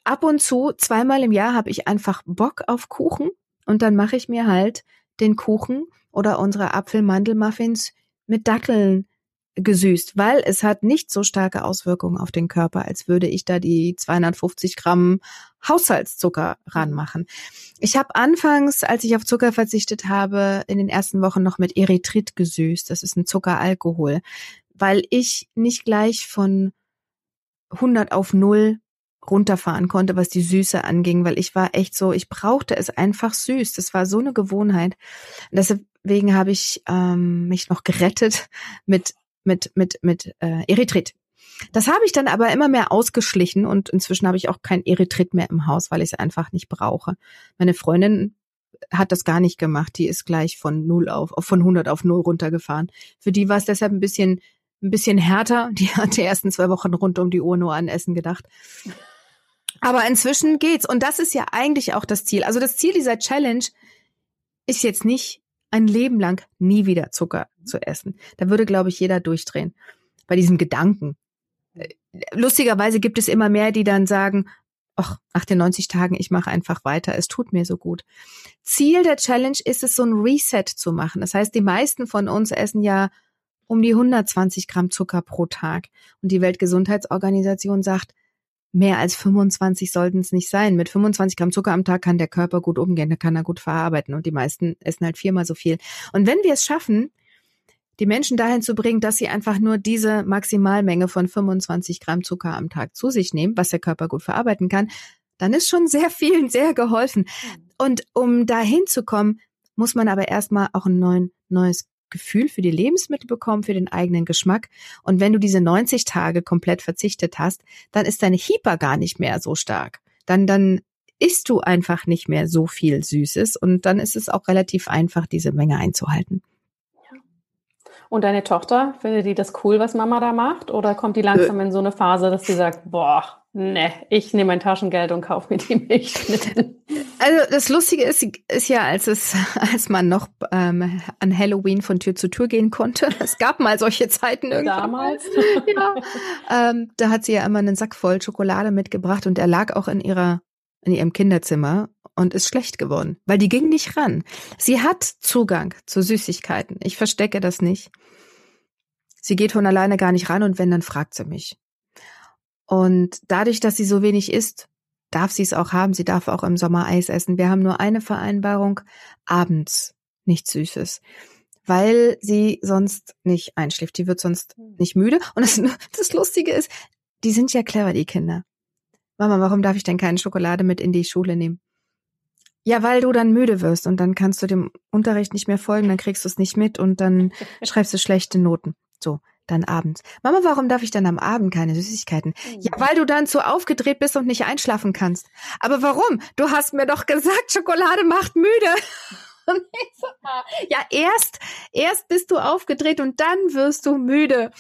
ab und zu, zweimal im Jahr, habe ich einfach Bock auf Kuchen und dann mache ich mir halt den Kuchen oder unsere Apfelmandelmuffins mit Datteln gesüßt, weil es hat nicht so starke Auswirkungen auf den Körper, als würde ich da die 250 Gramm Haushaltszucker ranmachen. Ich habe anfangs, als ich auf Zucker verzichtet habe, in den ersten Wochen noch mit Erythrit gesüßt. Das ist ein Zuckeralkohol, weil ich nicht gleich von 100 auf 0 runterfahren konnte, was die Süße anging, weil ich war echt so, ich brauchte es einfach süß. Das war so eine Gewohnheit. Deswegen habe ich ähm, mich noch gerettet mit mit, mit, mit äh, Erythrit. Das habe ich dann aber immer mehr ausgeschlichen und inzwischen habe ich auch kein Erythrit mehr im Haus, weil ich es einfach nicht brauche. Meine Freundin hat das gar nicht gemacht. Die ist gleich von null auf, von 100 auf null runtergefahren. Für die war es deshalb ein bisschen, ein bisschen härter. Die hat die ersten zwei Wochen rund um die Uhr nur an Essen gedacht. Aber inzwischen geht's. Und das ist ja eigentlich auch das Ziel. Also das Ziel dieser Challenge ist jetzt nicht ein Leben lang nie wieder Zucker zu essen. Da würde, glaube ich, jeder durchdrehen bei diesem Gedanken. Äh, lustigerweise gibt es immer mehr, die dann sagen, ach, nach den 90 Tagen, ich mache einfach weiter, es tut mir so gut. Ziel der Challenge ist es, so ein Reset zu machen. Das heißt, die meisten von uns essen ja um die 120 Gramm Zucker pro Tag. Und die Weltgesundheitsorganisation sagt, mehr als 25 sollten es nicht sein. Mit 25 Gramm Zucker am Tag kann der Körper gut umgehen, da kann er gut verarbeiten und die meisten essen halt viermal so viel. Und wenn wir es schaffen, die Menschen dahin zu bringen, dass sie einfach nur diese Maximalmenge von 25 Gramm Zucker am Tag zu sich nehmen, was der Körper gut verarbeiten kann, dann ist schon sehr vielen sehr geholfen. Und um dahin zu kommen, muss man aber erstmal auch ein neues Gefühl für die Lebensmittel bekommen, für den eigenen Geschmack. Und wenn du diese 90 Tage komplett verzichtet hast, dann ist deine Hyper gar nicht mehr so stark. Dann, dann isst du einfach nicht mehr so viel Süßes und dann ist es auch relativ einfach, diese Menge einzuhalten. Und deine Tochter, findet die das cool, was Mama da macht? Oder kommt die langsam in so eine Phase, dass sie sagt, boah, ne, ich nehme mein Taschengeld und kaufe mir die Milchschnitte? Also das Lustige ist, ist ja, als es, als man noch ähm, an Halloween von Tür zu Tür gehen konnte. Es gab mal solche Zeiten irgendwann. Damals. ja. Ähm, da hat sie ja immer einen Sack voll Schokolade mitgebracht und er lag auch in ihrer, in ihrem Kinderzimmer und ist schlecht geworden, weil die ging nicht ran. Sie hat Zugang zu Süßigkeiten. Ich verstecke das nicht. Sie geht von alleine gar nicht ran und wenn, dann fragt sie mich. Und dadurch, dass sie so wenig isst, darf sie es auch haben. Sie darf auch im Sommer Eis essen. Wir haben nur eine Vereinbarung, abends nichts Süßes. Weil sie sonst nicht einschläft. Die wird sonst nicht müde. Und das, das Lustige ist, die sind ja clever, die Kinder. Mama, warum darf ich denn keine Schokolade mit in die Schule nehmen? Ja, weil du dann müde wirst und dann kannst du dem Unterricht nicht mehr folgen, dann kriegst du es nicht mit und dann schreibst du schlechte Noten. So, dann abends. Mama, warum darf ich dann am Abend keine Süßigkeiten? Ja, weil du dann zu aufgedreht bist und nicht einschlafen kannst. Aber warum? Du hast mir doch gesagt, Schokolade macht müde. ja, erst, erst bist du aufgedreht und dann wirst du müde.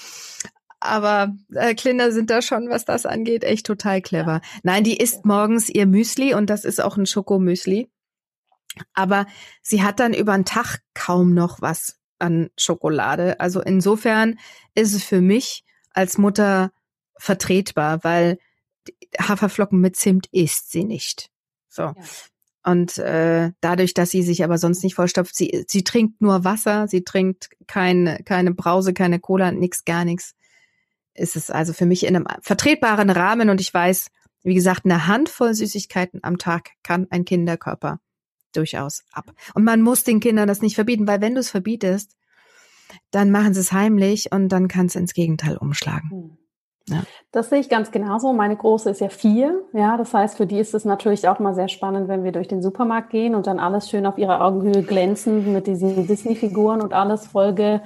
Aber äh, Kinder sind da schon, was das angeht, echt total clever. Nein, die isst morgens ihr Müsli und das ist auch ein Schokomüsli. Aber sie hat dann über den Tag kaum noch was an Schokolade. Also insofern ist es für mich als Mutter vertretbar, weil Haferflocken mit Zimt isst sie nicht. So. Ja. Und äh, dadurch, dass sie sich aber sonst nicht vollstopft, sie, sie trinkt nur Wasser, sie trinkt keine, keine Brause, keine Cola, nix, gar nichts ist es also für mich in einem vertretbaren Rahmen und ich weiß, wie gesagt, eine Handvoll Süßigkeiten am Tag kann ein Kinderkörper durchaus ab. Und man muss den Kindern das nicht verbieten, weil wenn du es verbietest, dann machen sie es heimlich und dann kann es ins Gegenteil umschlagen. Hm. Ja. Das sehe ich ganz genauso. Meine Große ist ja vier. Ja, das heißt, für die ist es natürlich auch mal sehr spannend, wenn wir durch den Supermarkt gehen und dann alles schön auf ihrer Augenhöhe glänzen mit diesen Disney-Figuren und alles Folge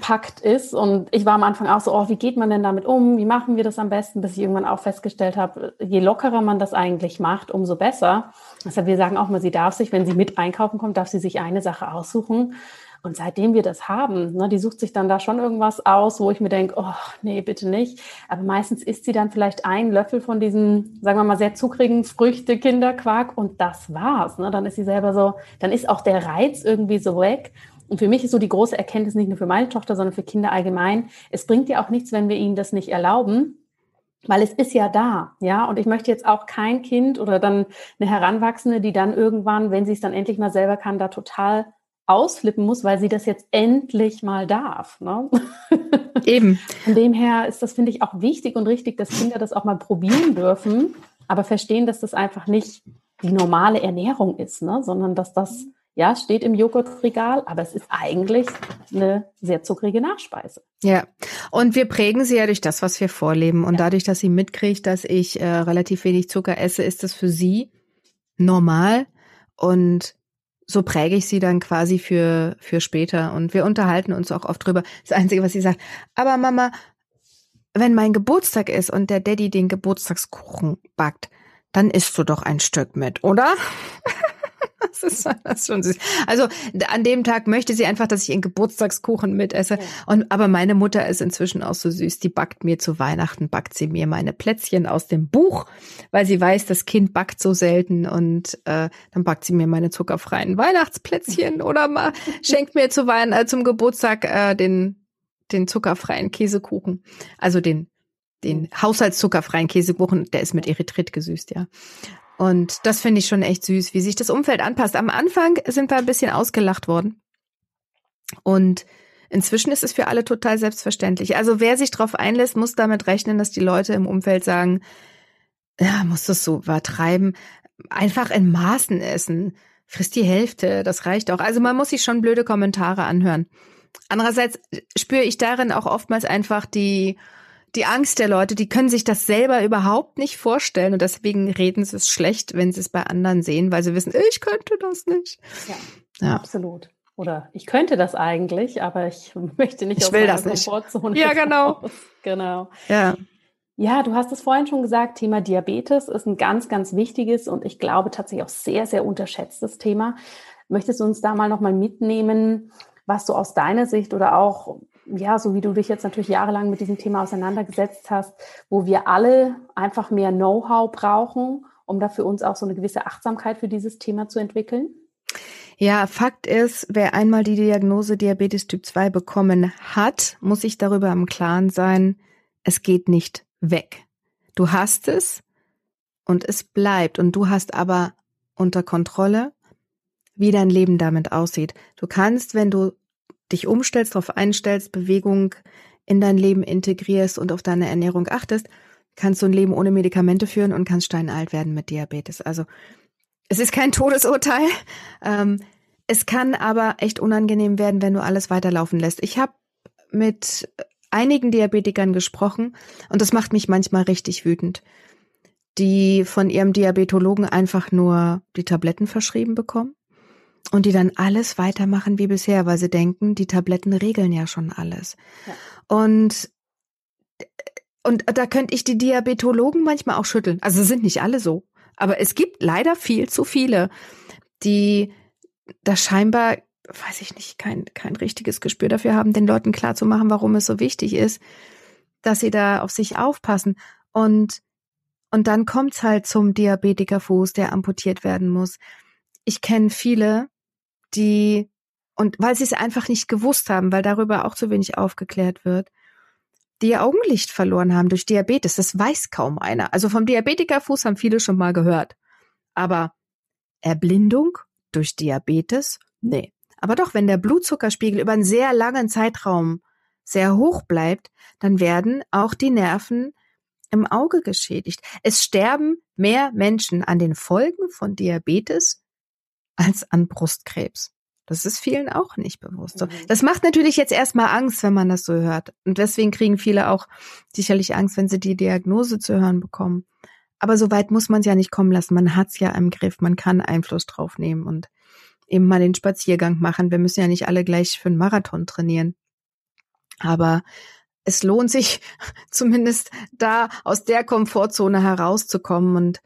packt ist. Und ich war am Anfang auch so, oh, wie geht man denn damit um? Wie machen wir das am besten? Bis ich irgendwann auch festgestellt habe, je lockerer man das eigentlich macht, umso besser. Also wir sagen auch mal, sie darf sich, wenn sie mit einkaufen kommt, darf sie sich eine Sache aussuchen. Und seitdem wir das haben, ne, die sucht sich dann da schon irgendwas aus, wo ich mir denke, oh, nee, bitte nicht. Aber meistens isst sie dann vielleicht einen Löffel von diesem, sagen wir mal, sehr zuckrigen Früchte-Kinderquark und das war's. Ne? Dann ist sie selber so, dann ist auch der Reiz irgendwie so weg. Und für mich ist so die große Erkenntnis nicht nur für meine Tochter, sondern für Kinder allgemein. Es bringt ja auch nichts, wenn wir ihnen das nicht erlauben, weil es ist ja da, ja. Und ich möchte jetzt auch kein Kind oder dann eine Heranwachsende, die dann irgendwann, wenn sie es dann endlich mal selber kann, da total ausflippen muss, weil sie das jetzt endlich mal darf. Ne? Eben. Von dem her ist das, finde ich, auch wichtig und richtig, dass Kinder das auch mal probieren dürfen, aber verstehen, dass das einfach nicht die normale Ernährung ist, ne? sondern dass das ja, steht im Joghurtregal, aber es ist eigentlich eine sehr zuckrige Nachspeise. Ja, und wir prägen sie ja durch das, was wir vorleben. Und ja. dadurch, dass sie mitkriegt, dass ich äh, relativ wenig Zucker esse, ist das für sie normal. Und so präge ich sie dann quasi für, für später. Und wir unterhalten uns auch oft drüber. Das Einzige, was sie sagt, aber Mama, wenn mein Geburtstag ist und der Daddy den Geburtstagskuchen backt, dann isst du doch ein Stück mit, oder? Das ist, das ist schon süß. Also an dem Tag möchte sie einfach, dass ich ihren Geburtstagskuchen mitesse. Ja. Und aber meine Mutter ist inzwischen auch so süß. Die backt mir zu Weihnachten, backt sie mir meine Plätzchen aus dem Buch, weil sie weiß, das Kind backt so selten. Und äh, dann backt sie mir meine zuckerfreien Weihnachtsplätzchen oder mal schenkt mir zu Weihnachten äh, zum Geburtstag äh, den den zuckerfreien Käsekuchen, also den den Haushaltszuckerfreien Käsekuchen, der ist mit Erythrit gesüßt, ja. Und das finde ich schon echt süß, wie sich das Umfeld anpasst. Am Anfang sind wir ein bisschen ausgelacht worden. Und inzwischen ist es für alle total selbstverständlich. Also wer sich darauf einlässt, muss damit rechnen, dass die Leute im Umfeld sagen, ja, muss das so übertreiben. Einfach in Maßen essen. Frisst die Hälfte, das reicht auch. Also man muss sich schon blöde Kommentare anhören. Andererseits spüre ich darin auch oftmals einfach die die Angst der Leute, die können sich das selber überhaupt nicht vorstellen und deswegen reden sie es schlecht, wenn sie es bei anderen sehen, weil sie wissen, ich könnte das nicht. Ja, ja. absolut. Oder ich könnte das eigentlich, aber ich möchte nicht ich aus will das nicht. Komfortzone. Ja, genau. Raus. Genau. Ja. Ja, du hast es vorhin schon gesagt, Thema Diabetes ist ein ganz, ganz wichtiges und ich glaube tatsächlich auch sehr, sehr unterschätztes Thema. Möchtest du uns da mal nochmal mitnehmen, was du aus deiner Sicht oder auch ja, so wie du dich jetzt natürlich jahrelang mit diesem Thema auseinandergesetzt hast, wo wir alle einfach mehr Know-how brauchen, um da für uns auch so eine gewisse Achtsamkeit für dieses Thema zu entwickeln? Ja, Fakt ist, wer einmal die Diagnose Diabetes Typ 2 bekommen hat, muss sich darüber im Klaren sein, es geht nicht weg. Du hast es und es bleibt und du hast aber unter Kontrolle, wie dein Leben damit aussieht. Du kannst, wenn du dich umstellst, darauf einstellst, Bewegung in dein Leben integrierst und auf deine Ernährung achtest, kannst du ein Leben ohne Medikamente führen und kannst steinalt werden mit Diabetes. Also es ist kein Todesurteil. Ähm, es kann aber echt unangenehm werden, wenn du alles weiterlaufen lässt. Ich habe mit einigen Diabetikern gesprochen und das macht mich manchmal richtig wütend, die von ihrem Diabetologen einfach nur die Tabletten verschrieben bekommen und die dann alles weitermachen wie bisher, weil sie denken, die Tabletten regeln ja schon alles. Ja. Und und da könnte ich die Diabetologen manchmal auch schütteln. Also sind nicht alle so, aber es gibt leider viel zu viele, die da scheinbar, weiß ich nicht, kein, kein richtiges Gespür dafür haben, den Leuten klarzumachen, warum es so wichtig ist, dass sie da auf sich aufpassen. Und, und dann kommt's halt zum Diabetikerfuß, der amputiert werden muss. Ich kenne viele, die, und weil sie es einfach nicht gewusst haben, weil darüber auch zu wenig aufgeklärt wird, die ihr Augenlicht verloren haben durch Diabetes. Das weiß kaum einer. Also vom Diabetikerfuß haben viele schon mal gehört. Aber Erblindung durch Diabetes? Nee. Aber doch, wenn der Blutzuckerspiegel über einen sehr langen Zeitraum sehr hoch bleibt, dann werden auch die Nerven im Auge geschädigt. Es sterben mehr Menschen an den Folgen von Diabetes als an Brustkrebs. Das ist vielen auch nicht bewusst. Mhm. Das macht natürlich jetzt erstmal Angst, wenn man das so hört. Und deswegen kriegen viele auch sicherlich Angst, wenn sie die Diagnose zu hören bekommen. Aber so weit muss man es ja nicht kommen lassen. Man hat es ja im Griff. Man kann Einfluss drauf nehmen und eben mal den Spaziergang machen. Wir müssen ja nicht alle gleich für einen Marathon trainieren. Aber es lohnt sich zumindest da aus der Komfortzone herauszukommen und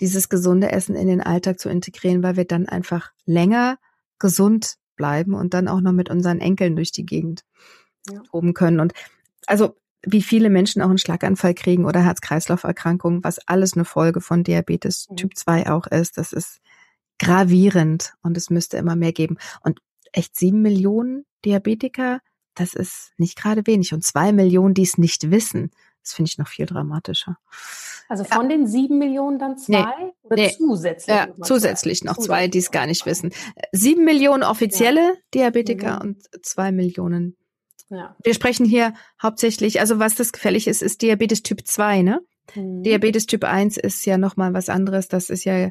dieses gesunde Essen in den Alltag zu integrieren, weil wir dann einfach länger gesund bleiben und dann auch noch mit unseren Enkeln durch die Gegend ja. oben können. Und also wie viele Menschen auch einen Schlaganfall kriegen oder Herz-Kreislauf-Erkrankungen, was alles eine Folge von Diabetes mhm. Typ 2 auch ist, das ist gravierend und es müsste immer mehr geben. Und echt sieben Millionen Diabetiker, das ist nicht gerade wenig. Und zwei Millionen, die es nicht wissen, das finde ich noch viel dramatischer. Also von ja. den sieben Millionen dann zwei nee, oder nee. zusätzlich? Ja, noch zusätzlich noch zwei, die es gar nicht wissen. Sieben Millionen offizielle ja. Diabetiker mhm. und zwei Millionen. Ja. Wir sprechen hier hauptsächlich, also was das gefällig ist, ist Diabetes Typ 2, ne? Mhm. Diabetes Typ 1 ist ja nochmal was anderes. Das ist ja,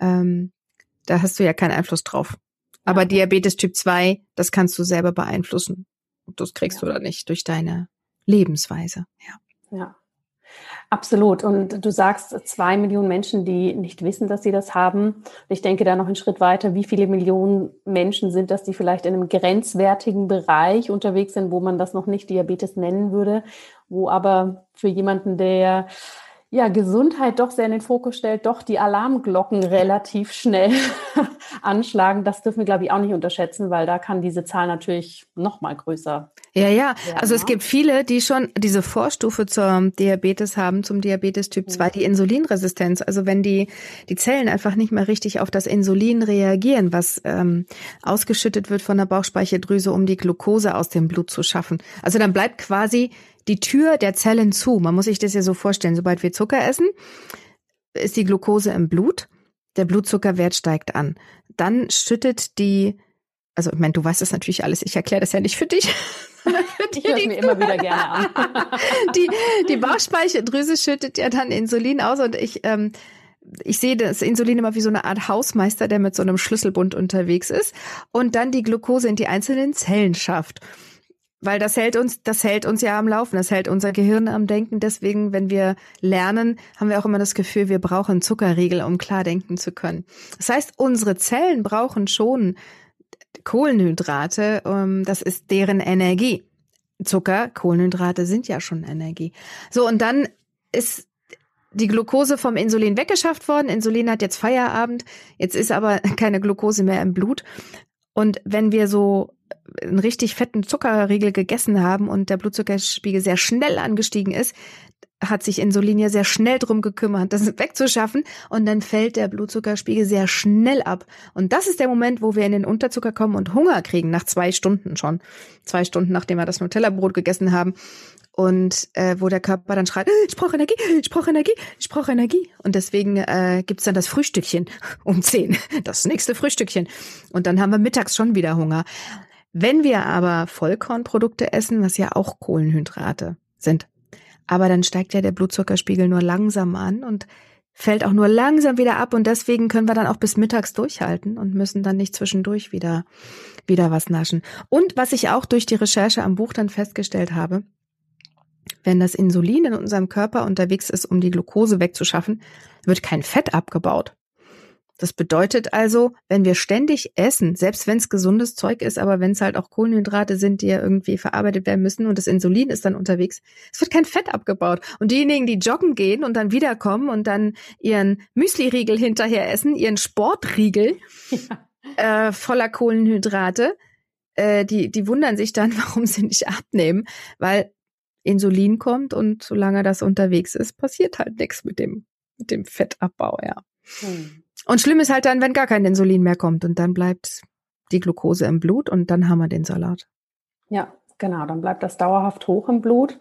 ähm, da hast du ja keinen Einfluss drauf. Aber ja. Diabetes Typ 2, das kannst du selber beeinflussen. Das kriegst ja. du oder nicht durch deine Lebensweise. Ja. Ja. Absolut. Und du sagst zwei Millionen Menschen, die nicht wissen, dass sie das haben. Ich denke da noch einen Schritt weiter. Wie viele Millionen Menschen sind das, die vielleicht in einem grenzwertigen Bereich unterwegs sind, wo man das noch nicht Diabetes nennen würde, wo aber für jemanden, der ja, Gesundheit doch sehr in den Fokus stellt, doch die Alarmglocken relativ schnell anschlagen. Das dürfen wir, glaube ich, auch nicht unterschätzen, weil da kann diese Zahl natürlich noch mal größer. Ja, ja. Also es ne? gibt viele, die schon diese Vorstufe zum Diabetes haben, zum Diabetes Typ 2, die Insulinresistenz. Also wenn die, die Zellen einfach nicht mehr richtig auf das Insulin reagieren, was ähm, ausgeschüttet wird von der Bauchspeicheldrüse, um die Glucose aus dem Blut zu schaffen. Also dann bleibt quasi die Tür der Zellen zu. Man muss sich das ja so vorstellen. Sobald wir Zucker essen, ist die Glucose im Blut. Der Blutzuckerwert steigt an. Dann schüttet die, also ich meine, du weißt das natürlich alles. Ich erkläre das ja nicht für dich. Ich höre mir immer wieder gerne an. die, die Bauchspeicheldrüse schüttet ja dann Insulin aus und ich, ähm, ich sehe das Insulin immer wie so eine Art Hausmeister, der mit so einem Schlüsselbund unterwegs ist und dann die Glucose in die einzelnen Zellen schafft. Weil das hält uns, das hält uns ja am Laufen, das hält unser Gehirn am Denken. Deswegen, wenn wir lernen, haben wir auch immer das Gefühl, wir brauchen Zuckerriegel, um klar denken zu können. Das heißt, unsere Zellen brauchen schon Kohlenhydrate, ähm, das ist deren Energie. Zucker, Kohlenhydrate sind ja schon Energie. So, und dann ist die Glucose vom Insulin weggeschafft worden. Insulin hat jetzt Feierabend. Jetzt ist aber keine Glucose mehr im Blut. Und wenn wir so einen richtig fetten Zuckerriegel gegessen haben und der Blutzuckerspiegel sehr schnell angestiegen ist, hat sich Insulin ja sehr schnell drum gekümmert, das wegzuschaffen und dann fällt der Blutzuckerspiegel sehr schnell ab. Und das ist der Moment, wo wir in den Unterzucker kommen und Hunger kriegen, nach zwei Stunden schon. Zwei Stunden, nachdem wir das Nutella-Brot gegessen haben. und äh, wo der Körper dann schreit, ich brauche Energie, ich brauche Energie, ich brauche Energie. Und deswegen äh, gibt's dann das Frühstückchen um zehn, das nächste Frühstückchen. Und dann haben wir mittags schon wieder Hunger. Wenn wir aber Vollkornprodukte essen, was ja auch Kohlenhydrate sind, aber dann steigt ja der Blutzuckerspiegel nur langsam an und fällt auch nur langsam wieder ab und deswegen können wir dann auch bis mittags durchhalten und müssen dann nicht zwischendurch wieder, wieder was naschen. Und was ich auch durch die Recherche am Buch dann festgestellt habe, wenn das Insulin in unserem Körper unterwegs ist, um die Glucose wegzuschaffen, wird kein Fett abgebaut. Das bedeutet also, wenn wir ständig essen, selbst wenn es gesundes Zeug ist, aber wenn es halt auch Kohlenhydrate sind, die ja irgendwie verarbeitet werden müssen und das Insulin ist dann unterwegs, es wird kein Fett abgebaut. Und diejenigen, die joggen gehen und dann wiederkommen und dann ihren Müsli-Riegel hinterher essen, ihren Sportriegel ja. äh, voller Kohlenhydrate, äh, die, die wundern sich dann, warum sie nicht abnehmen, weil Insulin kommt und solange das unterwegs ist, passiert halt nichts mit dem, mit dem Fettabbau, ja. Hm. Und schlimm ist halt dann, wenn gar kein Insulin mehr kommt und dann bleibt die Glucose im Blut und dann haben wir den Salat. Ja, genau, dann bleibt das dauerhaft hoch im Blut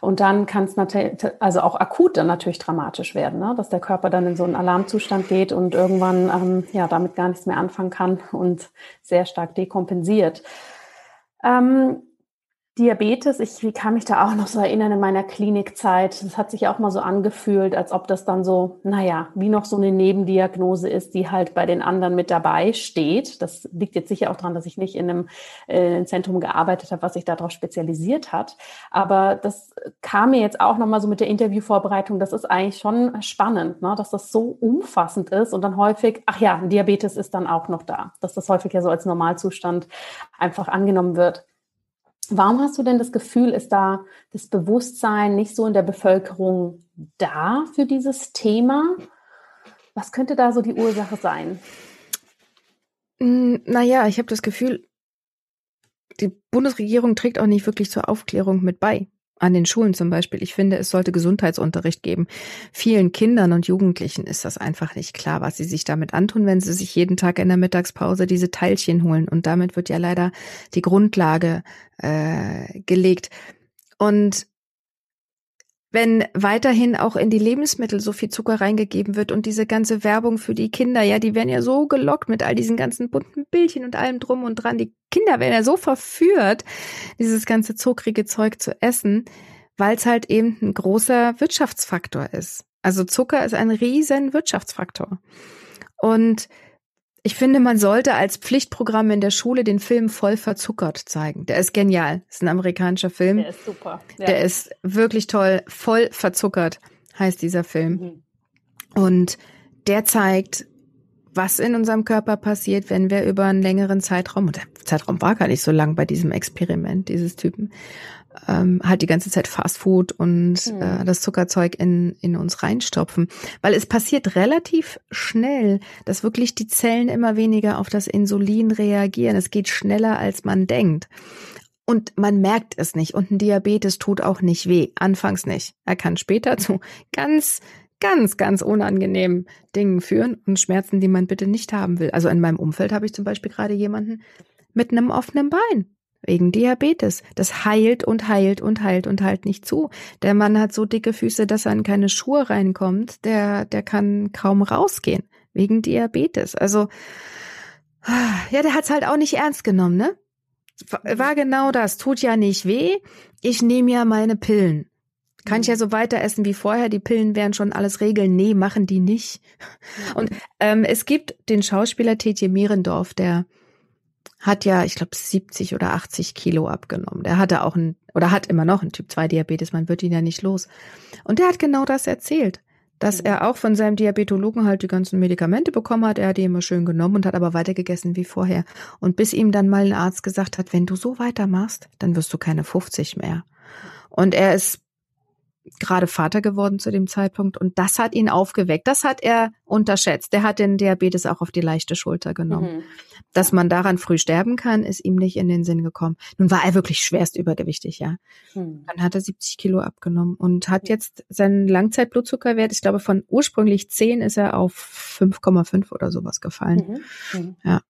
und dann kann es natürlich, also auch akut dann natürlich dramatisch werden, ne? dass der Körper dann in so einen Alarmzustand geht und irgendwann ähm, ja damit gar nichts mehr anfangen kann und sehr stark dekompensiert. Ähm, Diabetes, ich kann mich da auch noch so erinnern in meiner Klinikzeit. Das hat sich auch mal so angefühlt, als ob das dann so, naja, wie noch so eine Nebendiagnose ist, die halt bei den anderen mit dabei steht. Das liegt jetzt sicher auch daran, dass ich nicht in einem, äh, Zentrum gearbeitet habe, was sich darauf spezialisiert hat. Aber das kam mir jetzt auch nochmal so mit der Interviewvorbereitung. Das ist eigentlich schon spannend, ne? dass das so umfassend ist und dann häufig, ach ja, Diabetes ist dann auch noch da, dass das häufig ja so als Normalzustand einfach angenommen wird. Warum hast du denn das Gefühl, ist da das Bewusstsein nicht so in der Bevölkerung da für dieses Thema? Was könnte da so die Ursache sein? Hm, naja, ich habe das Gefühl, die Bundesregierung trägt auch nicht wirklich zur Aufklärung mit bei an den Schulen zum Beispiel. Ich finde, es sollte Gesundheitsunterricht geben. Vielen Kindern und Jugendlichen ist das einfach nicht klar, was sie sich damit antun, wenn sie sich jeden Tag in der Mittagspause diese Teilchen holen. Und damit wird ja leider die Grundlage äh, gelegt. Und wenn weiterhin auch in die Lebensmittel so viel Zucker reingegeben wird und diese ganze Werbung für die Kinder, ja, die werden ja so gelockt mit all diesen ganzen bunten Bildchen und allem drum und dran. Die Kinder werden ja so verführt, dieses ganze zuckrige Zeug zu essen, weil es halt eben ein großer Wirtschaftsfaktor ist. Also Zucker ist ein riesen Wirtschaftsfaktor. Und ich finde, man sollte als Pflichtprogramm in der Schule den Film voll verzuckert zeigen. Der ist genial. Das ist ein amerikanischer Film. Der ist super. Ja. Der ist wirklich toll. Voll verzuckert heißt dieser Film. Mhm. Und der zeigt, was in unserem Körper passiert, wenn wir über einen längeren Zeitraum, und der Zeitraum war gar nicht so lang bei diesem Experiment dieses Typen, ähm, halt die ganze Zeit Fastfood und mhm. äh, das Zuckerzeug in, in uns reinstopfen. Weil es passiert relativ schnell, dass wirklich die Zellen immer weniger auf das Insulin reagieren. Es geht schneller, als man denkt. Und man merkt es nicht. Und ein Diabetes tut auch nicht weh. Anfangs nicht. Er kann später zu ganz, ganz, ganz unangenehmen Dingen führen und Schmerzen, die man bitte nicht haben will. Also in meinem Umfeld habe ich zum Beispiel gerade jemanden mit einem offenen Bein wegen Diabetes. Das heilt und heilt und heilt und heilt nicht zu. Der Mann hat so dicke Füße, dass er in keine Schuhe reinkommt. Der, der kann kaum rausgehen wegen Diabetes. Also, ja, der hat's halt auch nicht ernst genommen, ne? War genau das. Tut ja nicht weh. Ich nehme ja meine Pillen. Kann ich ja so weiter essen wie vorher. Die Pillen wären schon alles Regeln. Nee, machen die nicht. Und ähm, es gibt den Schauspieler Tetje Mierendorf, der hat ja, ich glaube, 70 oder 80 Kilo abgenommen. Der hatte auch ein, oder hat immer noch einen Typ 2 Diabetes, man wird ihn ja nicht los. Und der hat genau das erzählt, dass mhm. er auch von seinem Diabetologen halt die ganzen Medikamente bekommen hat. Er hat die immer schön genommen und hat aber weiter gegessen wie vorher. Und bis ihm dann mal ein Arzt gesagt hat, wenn du so weitermachst, dann wirst du keine 50 mehr. Und er ist gerade Vater geworden zu dem Zeitpunkt und das hat ihn aufgeweckt. Das hat er unterschätzt. Der hat den Diabetes auch auf die leichte Schulter genommen. Mhm. Dass man daran früh sterben kann, ist ihm nicht in den Sinn gekommen. Nun war er wirklich schwerst übergewichtig, ja. Mhm. Dann hat er 70 Kilo abgenommen und hat jetzt seinen Langzeitblutzuckerwert, ich glaube von ursprünglich 10 ist er auf 5,5 oder sowas gefallen. Mhm. mhm. Ja.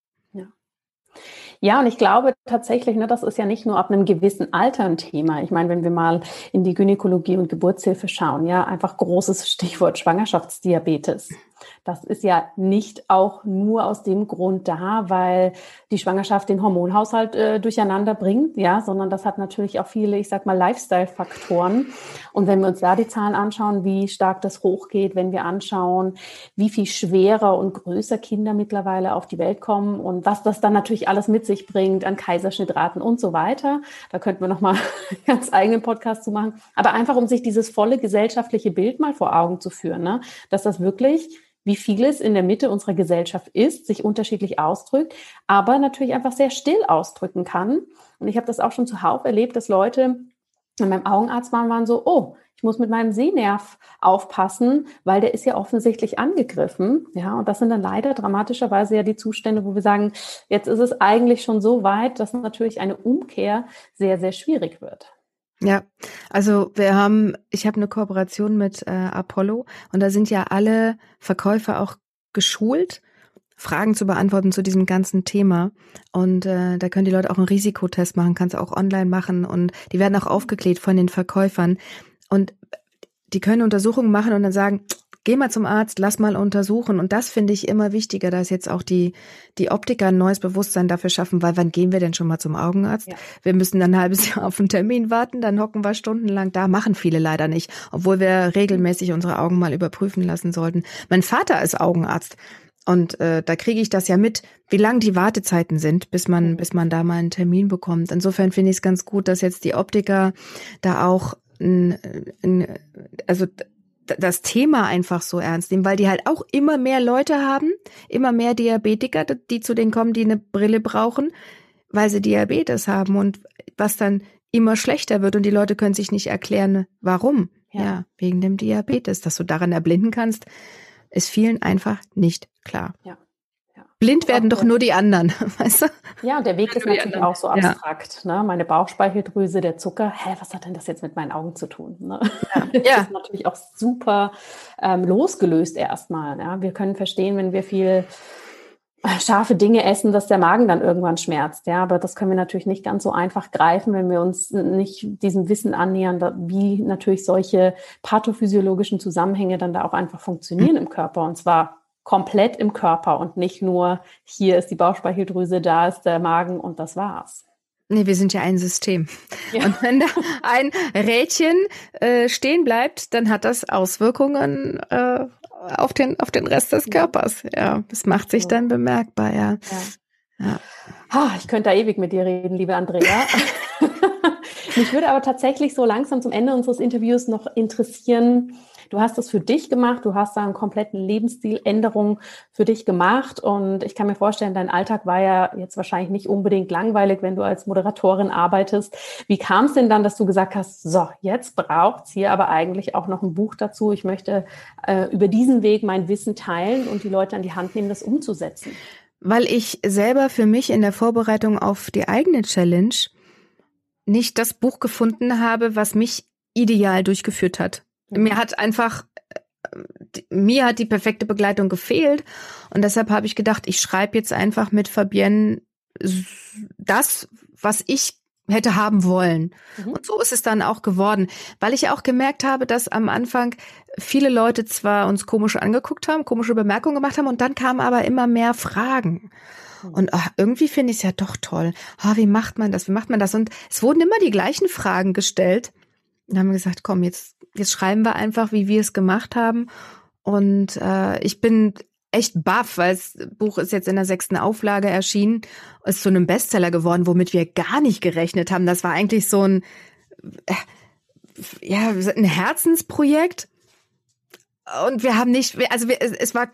Ja, und ich glaube tatsächlich, ne, das ist ja nicht nur ab einem gewissen Alter ein Thema. Ich meine, wenn wir mal in die Gynäkologie und Geburtshilfe schauen, ja, einfach großes Stichwort Schwangerschaftsdiabetes. Das ist ja nicht auch nur aus dem Grund da, weil die Schwangerschaft den Hormonhaushalt äh, durcheinander bringt, ja, sondern das hat natürlich auch viele, ich sag mal, Lifestyle-Faktoren. Und wenn wir uns da die Zahlen anschauen, wie stark das hochgeht, wenn wir anschauen, wie viel schwerer und größer Kinder mittlerweile auf die Welt kommen und was das dann natürlich alles mit sich bringt an Kaiserschnittraten und so weiter, da könnten wir nochmal einen ganz eigenen Podcast zu machen. Aber einfach, um sich dieses volle gesellschaftliche Bild mal vor Augen zu führen, ne, dass das wirklich wie vieles in der Mitte unserer Gesellschaft ist, sich unterschiedlich ausdrückt, aber natürlich einfach sehr still ausdrücken kann. Und ich habe das auch schon zuhauf erlebt, dass Leute an meinem Augenarzt waren, waren so, oh, ich muss mit meinem Sehnerv aufpassen, weil der ist ja offensichtlich angegriffen. Ja, und das sind dann leider dramatischerweise ja die Zustände, wo wir sagen, jetzt ist es eigentlich schon so weit, dass natürlich eine Umkehr sehr, sehr schwierig wird. Ja, also wir haben, ich habe eine Kooperation mit äh, Apollo und da sind ja alle Verkäufer auch geschult, Fragen zu beantworten zu diesem ganzen Thema. Und äh, da können die Leute auch einen Risikotest machen, kannst auch online machen und die werden auch aufgeklärt von den Verkäufern. Und die können Untersuchungen machen und dann sagen, geh mal zum Arzt, lass mal untersuchen. Und das finde ich immer wichtiger, dass jetzt auch die, die Optiker ein neues Bewusstsein dafür schaffen, weil wann gehen wir denn schon mal zum Augenarzt? Ja. Wir müssen dann ein halbes Jahr auf einen Termin warten, dann hocken wir stundenlang da, machen viele leider nicht, obwohl wir regelmäßig unsere Augen mal überprüfen lassen sollten. Mein Vater ist Augenarzt. Und äh, da kriege ich das ja mit, wie lang die Wartezeiten sind, bis man, mhm. bis man da mal einen Termin bekommt. Insofern finde ich es ganz gut, dass jetzt die Optiker da auch ein, ein, also das Thema einfach so ernst nehmen, weil die halt auch immer mehr Leute haben, immer mehr Diabetiker, die zu denen kommen, die eine Brille brauchen, weil sie Diabetes haben und was dann immer schlechter wird und die Leute können sich nicht erklären, warum. Ja, ja wegen dem Diabetes, dass du daran erblinden kannst, ist vielen einfach nicht klar. Ja. Blind werden doch nur die anderen, weißt du? Ja, und der Weg ist natürlich auch so abstrakt. Ja. Ne? Meine Bauchspeicheldrüse, der Zucker, hä, was hat denn das jetzt mit meinen Augen zu tun? Ne? Ja. Das ja. ist natürlich auch super ähm, losgelöst erstmal. Ja? Wir können verstehen, wenn wir viel äh, scharfe Dinge essen, dass der Magen dann irgendwann schmerzt. Ja, aber das können wir natürlich nicht ganz so einfach greifen, wenn wir uns nicht diesem Wissen annähern, wie natürlich solche pathophysiologischen Zusammenhänge dann da auch einfach funktionieren im Körper. Und zwar komplett im Körper und nicht nur hier ist die Bauchspeicheldrüse, da ist der Magen und das war's. Nee, wir sind ja ein System. Ja. Und wenn da ein Rädchen äh, stehen bleibt, dann hat das Auswirkungen äh, auf, den, auf den Rest des Körpers. Ja, das macht sich dann bemerkbar, ja. ja. ja. Oh, ich könnte da ewig mit dir reden, liebe Andrea. Mich würde aber tatsächlich so langsam zum Ende unseres Interviews noch interessieren, Du hast das für dich gemacht, du hast da einen kompletten Lebensstiländerung für dich gemacht und ich kann mir vorstellen, dein Alltag war ja jetzt wahrscheinlich nicht unbedingt langweilig, wenn du als Moderatorin arbeitest. Wie kam es denn dann, dass du gesagt hast, so, jetzt braucht's hier aber eigentlich auch noch ein Buch dazu. Ich möchte äh, über diesen Weg mein Wissen teilen und die Leute an die Hand nehmen, das umzusetzen? Weil ich selber für mich in der Vorbereitung auf die eigene Challenge nicht das Buch gefunden habe, was mich ideal durchgeführt hat. Mir hat einfach, mir hat die perfekte Begleitung gefehlt. Und deshalb habe ich gedacht, ich schreibe jetzt einfach mit Fabienne das, was ich hätte haben wollen. Mhm. Und so ist es dann auch geworden, weil ich auch gemerkt habe, dass am Anfang viele Leute zwar uns komisch angeguckt haben, komische Bemerkungen gemacht haben und dann kamen aber immer mehr Fragen. Mhm. Und ach, irgendwie finde ich es ja doch toll. Oh, wie macht man das? Wie macht man das? Und es wurden immer die gleichen Fragen gestellt. Und haben wir gesagt, komm, jetzt, jetzt schreiben wir einfach, wie wir es gemacht haben. Und äh, ich bin echt baff, weil das Buch ist jetzt in der sechsten Auflage erschienen, ist zu einem Bestseller geworden, womit wir gar nicht gerechnet haben. Das war eigentlich so ein, äh, ja, ein Herzensprojekt. Und wir haben nicht, also wir, es war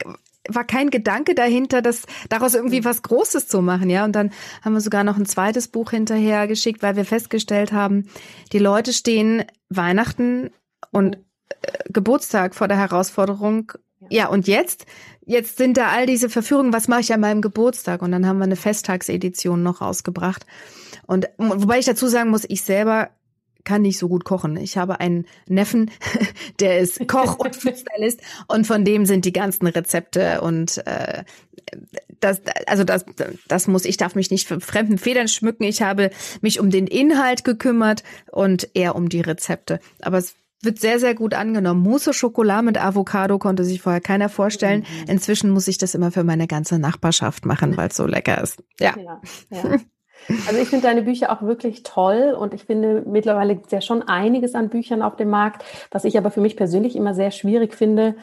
war kein Gedanke dahinter, das daraus irgendwie mhm. was Großes zu machen, ja. Und dann haben wir sogar noch ein zweites Buch hinterher geschickt, weil wir festgestellt haben, die Leute stehen Weihnachten und äh, Geburtstag vor der Herausforderung. Ja, und jetzt? Jetzt sind da all diese Verführungen, was mache ich an meinem Geburtstag? Und dann haben wir eine Festtagsedition noch rausgebracht. Und wobei ich dazu sagen muss, ich selber kann nicht so gut kochen. Ich habe einen Neffen, der ist Koch und Foodstylist und von dem sind die ganzen Rezepte und äh, das, also das, das muss, ich darf mich nicht für fremden Federn schmücken. Ich habe mich um den Inhalt gekümmert und eher um die Rezepte. Aber es wird sehr, sehr gut angenommen. Mousse Schokolade mit Avocado konnte sich vorher keiner vorstellen. Mhm. Inzwischen muss ich das immer für meine ganze Nachbarschaft machen, weil es so lecker ist. Ja. ja, ja. Also ich finde deine Bücher auch wirklich toll und ich finde mittlerweile gibt es ja schon einiges an Büchern auf dem Markt, was ich aber für mich persönlich immer sehr schwierig finde.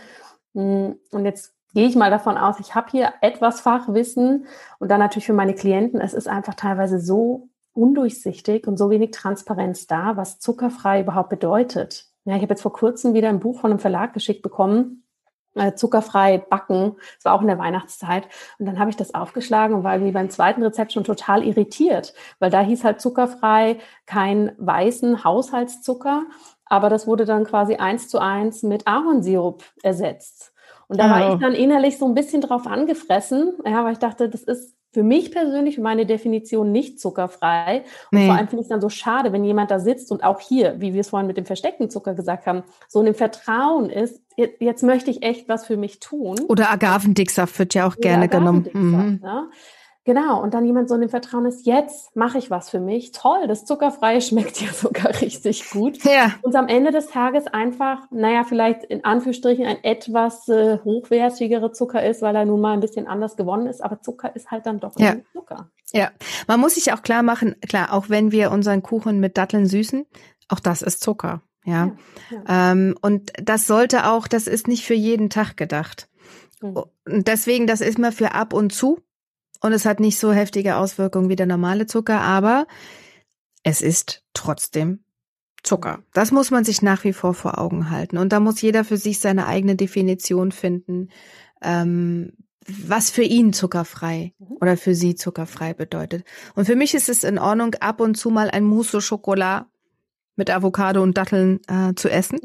Hm, und jetzt gehe ich mal davon aus, ich habe hier etwas Fachwissen und dann natürlich für meine Klienten, es ist einfach teilweise so undurchsichtig und so wenig Transparenz da, was zuckerfrei überhaupt bedeutet. Ja, ich habe jetzt vor kurzem wieder ein Buch von einem Verlag geschickt bekommen, äh, zuckerfrei backen. Das war auch in der Weihnachtszeit. Und dann habe ich das aufgeschlagen und war wie beim zweiten Rezept schon total irritiert, weil da hieß halt zuckerfrei kein weißen Haushaltszucker, aber das wurde dann quasi eins zu eins mit Ahornsirup ersetzt. Und da war ich dann innerlich so ein bisschen drauf angefressen, ja, weil ich dachte, das ist für mich persönlich meine Definition nicht zuckerfrei. Und nee. vor allem finde ich es dann so schade, wenn jemand da sitzt und auch hier, wie wir es vorhin mit dem versteckten Zucker gesagt haben, so in dem Vertrauen ist, jetzt möchte ich echt was für mich tun. Oder Agavendicksaft wird ja auch gerne genommen. Mhm. Ja. Genau, und dann jemand so in dem Vertrauen ist, jetzt mache ich was für mich. Toll, das Zuckerfreie schmeckt ja sogar richtig gut. Ja. Und am Ende des Tages einfach, naja, vielleicht in Anführungsstrichen ein etwas äh, hochwertigere Zucker ist, weil er nun mal ein bisschen anders gewonnen ist. Aber Zucker ist halt dann doch ja. Zucker. Ja, man muss sich auch klar machen, klar, auch wenn wir unseren Kuchen mit Datteln süßen, auch das ist Zucker. Ja. ja, ja. Ähm, und das sollte auch, das ist nicht für jeden Tag gedacht. Mhm. Deswegen, das ist mal für ab und zu und es hat nicht so heftige Auswirkungen wie der normale Zucker, aber es ist trotzdem Zucker. Das muss man sich nach wie vor vor Augen halten. Und da muss jeder für sich seine eigene Definition finden, ähm, was für ihn zuckerfrei mhm. oder für sie zuckerfrei bedeutet. Und für mich ist es in Ordnung, ab und zu mal ein Mousse Schokolade mit Avocado und Datteln äh, zu essen.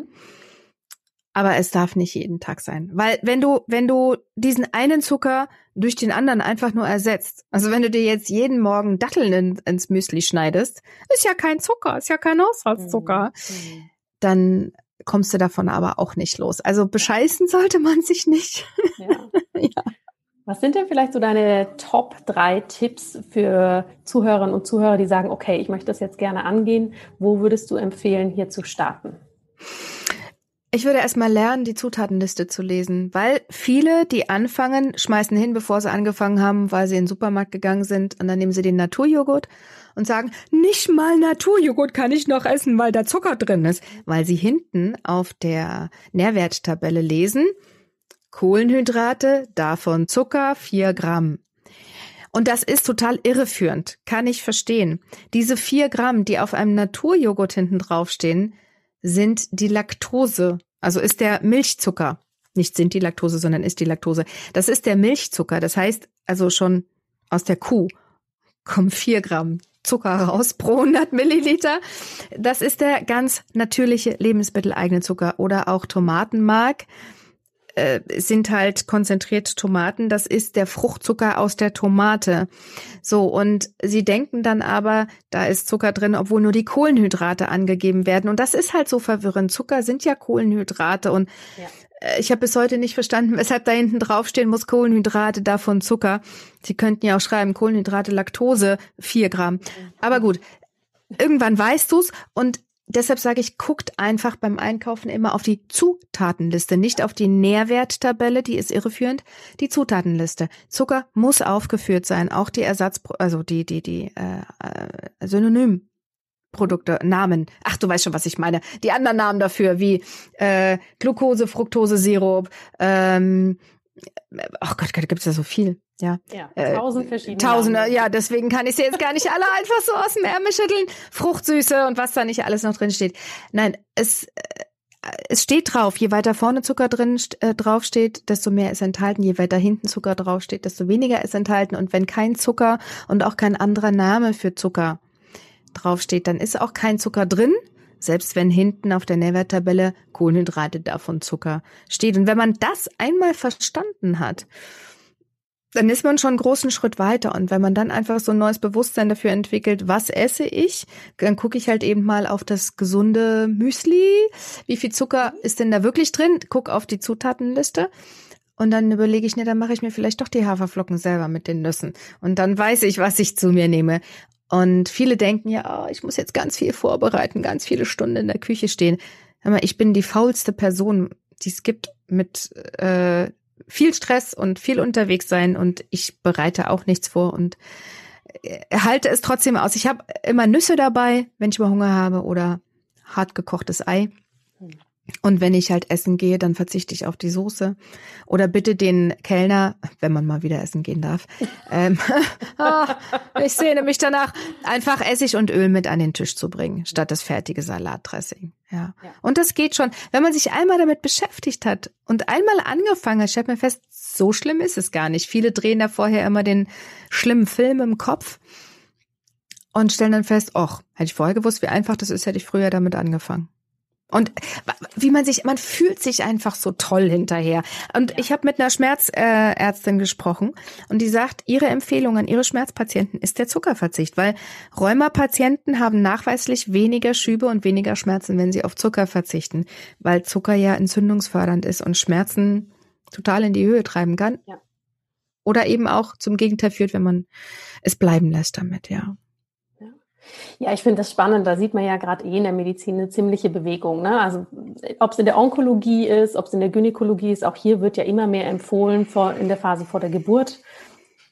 Aber es darf nicht jeden Tag sein. Weil wenn du, wenn du diesen einen Zucker durch den anderen einfach nur ersetzt, also wenn du dir jetzt jeden Morgen Datteln in, ins Müsli schneidest, ist ja kein Zucker, ist ja kein Haushaltszucker, mhm. dann kommst du davon aber auch nicht los. Also bescheißen sollte man sich nicht. Ja. ja. Was sind denn vielleicht so deine Top drei Tipps für Zuhörerinnen und Zuhörer, die sagen, okay, ich möchte das jetzt gerne angehen. Wo würdest du empfehlen, hier zu starten? Ich würde erstmal lernen, die Zutatenliste zu lesen, weil viele, die anfangen, schmeißen hin, bevor sie angefangen haben, weil sie in den Supermarkt gegangen sind und dann nehmen sie den Naturjoghurt und sagen, nicht mal Naturjoghurt kann ich noch essen, weil da Zucker drin ist, weil sie hinten auf der Nährwerttabelle lesen, Kohlenhydrate, davon Zucker, vier Gramm. Und das ist total irreführend, kann ich verstehen. Diese vier Gramm, die auf einem Naturjoghurt hinten draufstehen, sind die Laktose, also ist der Milchzucker. Nicht sind die Laktose, sondern ist die Laktose. Das ist der Milchzucker. Das heißt also schon aus der Kuh kommen vier Gramm Zucker raus pro 100 Milliliter. Das ist der ganz natürliche lebensmitteleigene Zucker oder auch Tomatenmark äh, sind halt konzentriert Tomaten. Das ist der Fruchtzucker aus der Tomate. So, und sie denken dann aber, da ist Zucker drin, obwohl nur die Kohlenhydrate angegeben werden. Und das ist halt so verwirrend. Zucker sind ja Kohlenhydrate und ja. Äh, ich habe bis heute nicht verstanden, weshalb da hinten draufstehen muss Kohlenhydrate, davon Zucker. Sie könnten ja auch schreiben, Kohlenhydrate, Laktose, vier Gramm. Aber gut, irgendwann weißt du's und Deshalb sage ich, guckt einfach beim Einkaufen immer auf die Zutatenliste, nicht auf die Nährwerttabelle, die ist irreführend. Die Zutatenliste. Zucker muss aufgeführt sein, auch die Ersatz, also die die die äh, äh, Synonym. Produkte, Namen. Ach, du weißt schon, was ich meine. Die anderen Namen dafür, wie äh, Glucose, Fructose, Sirup, ähm, oh Gott, da gibt's ja so viel. Ja, ja äh, tausend verschiedene. Tausende, Namen. ja, deswegen kann ich sie jetzt gar nicht alle einfach so aus dem Ärmel schütteln. Fruchtsüße und was da nicht alles noch drin steht. Nein, es, äh, es steht drauf, je weiter vorne Zucker drin äh, drauf steht, desto mehr ist enthalten. Je weiter hinten Zucker drauf steht, desto weniger ist enthalten. Und wenn kein Zucker und auch kein anderer Name für Zucker draufsteht, dann ist auch kein Zucker drin selbst wenn hinten auf der Nährwerttabelle Kohlenhydrate davon Zucker steht. Und wenn man das einmal verstanden hat, dann ist man schon einen großen Schritt weiter. Und wenn man dann einfach so ein neues Bewusstsein dafür entwickelt, was esse ich, dann gucke ich halt eben mal auf das gesunde Müsli. Wie viel Zucker ist denn da wirklich drin? Guck auf die Zutatenliste. Und dann überlege ich, ne, dann mache ich mir vielleicht doch die Haferflocken selber mit den Nüssen. Und dann weiß ich, was ich zu mir nehme. Und viele denken ja, oh, ich muss jetzt ganz viel vorbereiten, ganz viele Stunden in der Küche stehen. Aber ich bin die faulste Person, die es gibt mit äh, viel Stress und viel unterwegs sein und ich bereite auch nichts vor und äh, halte es trotzdem aus. Ich habe immer Nüsse dabei, wenn ich mal Hunger habe oder hart gekochtes Ei. Und wenn ich halt essen gehe, dann verzichte ich auf die Soße. Oder bitte den Kellner, wenn man mal wieder essen gehen darf, ähm, ah, ich sehne mich danach, einfach Essig und Öl mit an den Tisch zu bringen, statt das fertige Salatdressing. Ja. ja. Und das geht schon. Wenn man sich einmal damit beschäftigt hat und einmal angefangen hat, stellt man fest, so schlimm ist es gar nicht. Viele drehen da vorher immer den schlimmen Film im Kopf und stellen dann fest, ach, hätte ich vorher gewusst, wie einfach das ist, hätte ich früher damit angefangen. Und wie man sich, man fühlt sich einfach so toll hinterher. Und ja. ich habe mit einer Schmerzärztin gesprochen und die sagt, ihre Empfehlung an ihre Schmerzpatienten ist der Zuckerverzicht, weil Rheumapatienten haben nachweislich weniger Schübe und weniger Schmerzen, wenn sie auf Zucker verzichten, weil Zucker ja entzündungsfördernd ist und Schmerzen total in die Höhe treiben kann. Ja. Oder eben auch zum Gegenteil führt, wenn man es bleiben lässt damit, ja. Ja, ich finde das spannend. Da sieht man ja gerade eh in der Medizin eine ziemliche Bewegung. Ne? Also ob es in der Onkologie ist, ob es in der Gynäkologie ist, auch hier wird ja immer mehr empfohlen, vor, in der Phase vor der Geburt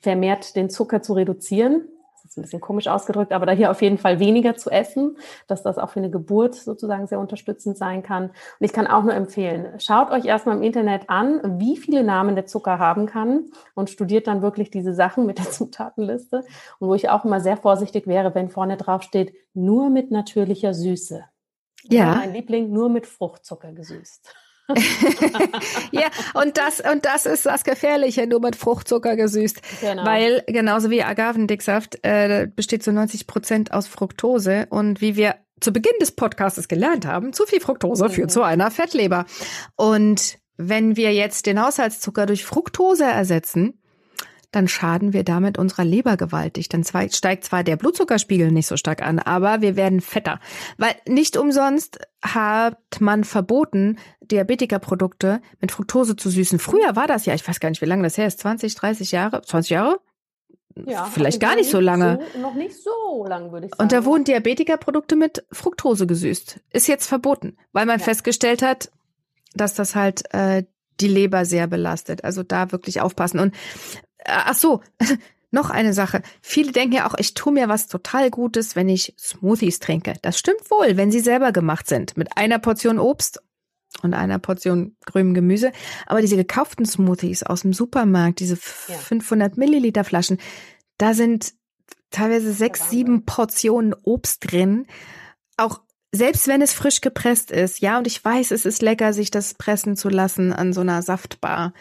vermehrt den Zucker zu reduzieren ist ein bisschen komisch ausgedrückt, aber da hier auf jeden Fall weniger zu essen, dass das auch für eine Geburt sozusagen sehr unterstützend sein kann. Und ich kann auch nur empfehlen, schaut euch erstmal im Internet an, wie viele Namen der Zucker haben kann und studiert dann wirklich diese Sachen mit der Zutatenliste. Und wo ich auch immer sehr vorsichtig wäre, wenn vorne drauf steht, nur mit natürlicher Süße. Ja. Mein Liebling nur mit Fruchtzucker gesüßt. ja, und das, und das ist das Gefährliche, nur mit Fruchtzucker gesüßt. Genau. Weil genauso wie Agavendicksaft äh, besteht zu 90 Prozent aus Fructose. Und wie wir zu Beginn des Podcasts gelernt haben, zu viel Fructose mhm. führt zu einer Fettleber. Und wenn wir jetzt den Haushaltszucker durch Fructose ersetzen, dann schaden wir damit unserer Leber gewaltig. Dann steigt zwar der Blutzuckerspiegel nicht so stark an, aber wir werden fetter. Weil nicht umsonst hat man verboten, Diabetikerprodukte mit Fructose zu süßen. Früher war das ja, ich weiß gar nicht, wie lange das her ist, 20, 30 Jahre, 20 Jahre? Ja, vielleicht gar nicht so lange. So, noch nicht so lang, würde ich sagen. Und da wurden Diabetikerprodukte mit Fructose gesüßt. Ist jetzt verboten, weil man ja. festgestellt hat, dass das halt äh, die Leber sehr belastet. Also da wirklich aufpassen. Und ach so, noch eine Sache. Viele denken ja auch, ich tue mir was total Gutes, wenn ich Smoothies trinke. Das stimmt wohl, wenn sie selber gemacht sind. Mit einer Portion Obst und einer Portion grünem Gemüse. Aber diese gekauften Smoothies aus dem Supermarkt, diese ja. 500 Milliliter Flaschen, da sind teilweise sechs, sieben Portionen Obst drin. Auch selbst wenn es frisch gepresst ist, ja, und ich weiß, es ist lecker, sich das pressen zu lassen an so einer Saftbar.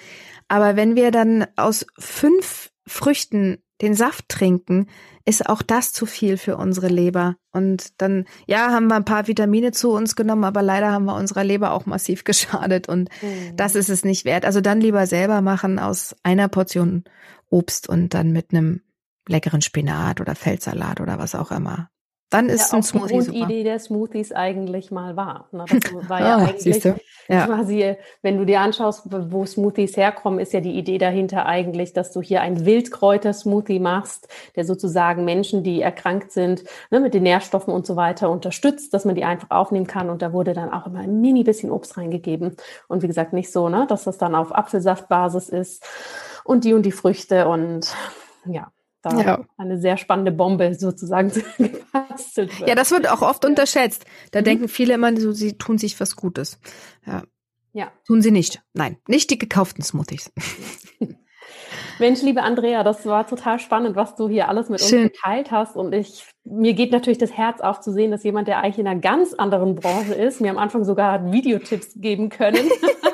Aber wenn wir dann aus fünf Früchten den Saft trinken, ist auch das zu viel für unsere Leber. Und dann, ja, haben wir ein paar Vitamine zu uns genommen, aber leider haben wir unserer Leber auch massiv geschadet und mhm. das ist es nicht wert. Also dann lieber selber machen aus einer Portion Obst und dann mit einem leckeren Spinat oder Feldsalat oder was auch immer. Dann ist ja, ein Smoothie die Grundidee der Smoothies eigentlich mal war. Ne? Das war ja oh, eigentlich ja. quasi, wenn du dir anschaust, wo Smoothies herkommen, ist ja die Idee dahinter eigentlich, dass du hier ein Wildkräuter-Smoothie machst, der sozusagen Menschen, die erkrankt sind, ne, mit den Nährstoffen und so weiter unterstützt, dass man die einfach aufnehmen kann. Und da wurde dann auch immer ein mini bisschen Obst reingegeben. Und wie gesagt, nicht so, ne, dass das dann auf Apfelsaftbasis ist und die und die Früchte und ja da ja. eine sehr spannende Bombe sozusagen gebastelt wird. Ja, das wird auch oft unterschätzt. Da mhm. denken viele immer, so, sie tun sich was Gutes. Ja. ja. Tun sie nicht. Nein, nicht die gekauften Smoothies. Mensch, liebe Andrea, das war total spannend, was du hier alles mit Schön. uns geteilt hast. Und ich, mir geht natürlich das Herz auf zu sehen, dass jemand, der eigentlich in einer ganz anderen Branche ist, mir am Anfang sogar Videotipps geben können.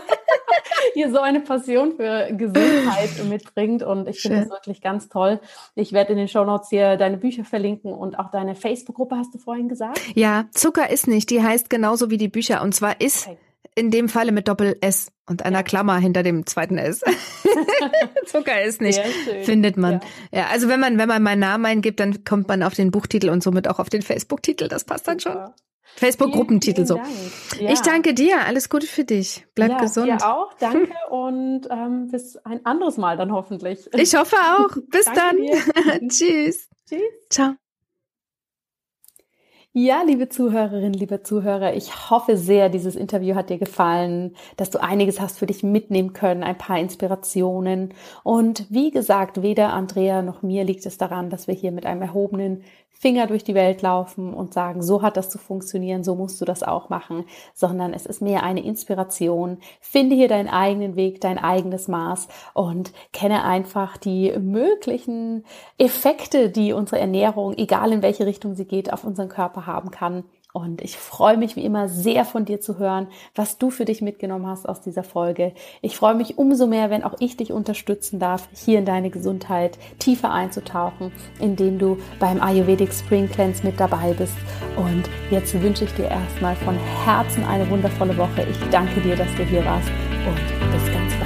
hier so eine Passion für Gesundheit mitbringt. Und ich finde das wirklich ganz toll. Ich werde in den Show Notes hier deine Bücher verlinken und auch deine Facebook-Gruppe, hast du vorhin gesagt? Ja, Zucker ist nicht. Die heißt genauso wie die Bücher. Und zwar ist okay. in dem Falle mit Doppel-S und einer Klammer hinter dem zweiten S. Zucker ist nicht, findet man. Ja. ja. also wenn man, wenn man meinen Namen eingibt, dann kommt man auf den Buchtitel und somit auch auf den Facebook-Titel. Das passt dann schon. Facebook-Gruppentitel so. Ja. Ich danke dir. Alles Gute für dich. Bleib ja, gesund. Dir auch. Danke und ähm, bis ein anderes Mal dann hoffentlich. Ich hoffe auch. Bis dann. Tschüss. Tschüss. Ciao. Ja, liebe Zuhörerinnen, liebe Zuhörer, ich hoffe sehr, dieses Interview hat dir gefallen, dass du einiges hast für dich mitnehmen können, ein paar Inspirationen. Und wie gesagt, weder Andrea noch mir liegt es daran, dass wir hier mit einem erhobenen Finger durch die Welt laufen und sagen, so hat das zu funktionieren, so musst du das auch machen, sondern es ist mehr eine Inspiration. Finde hier deinen eigenen Weg, dein eigenes Maß und kenne einfach die möglichen Effekte, die unsere Ernährung, egal in welche Richtung sie geht, auf unseren Körper haben kann. Und ich freue mich wie immer sehr von dir zu hören, was du für dich mitgenommen hast aus dieser Folge. Ich freue mich umso mehr, wenn auch ich dich unterstützen darf, hier in deine Gesundheit tiefer einzutauchen, indem du beim Ayurvedic Spring Cleanse mit dabei bist. Und jetzt wünsche ich dir erstmal von Herzen eine wundervolle Woche. Ich danke dir, dass du hier warst und bis ganz.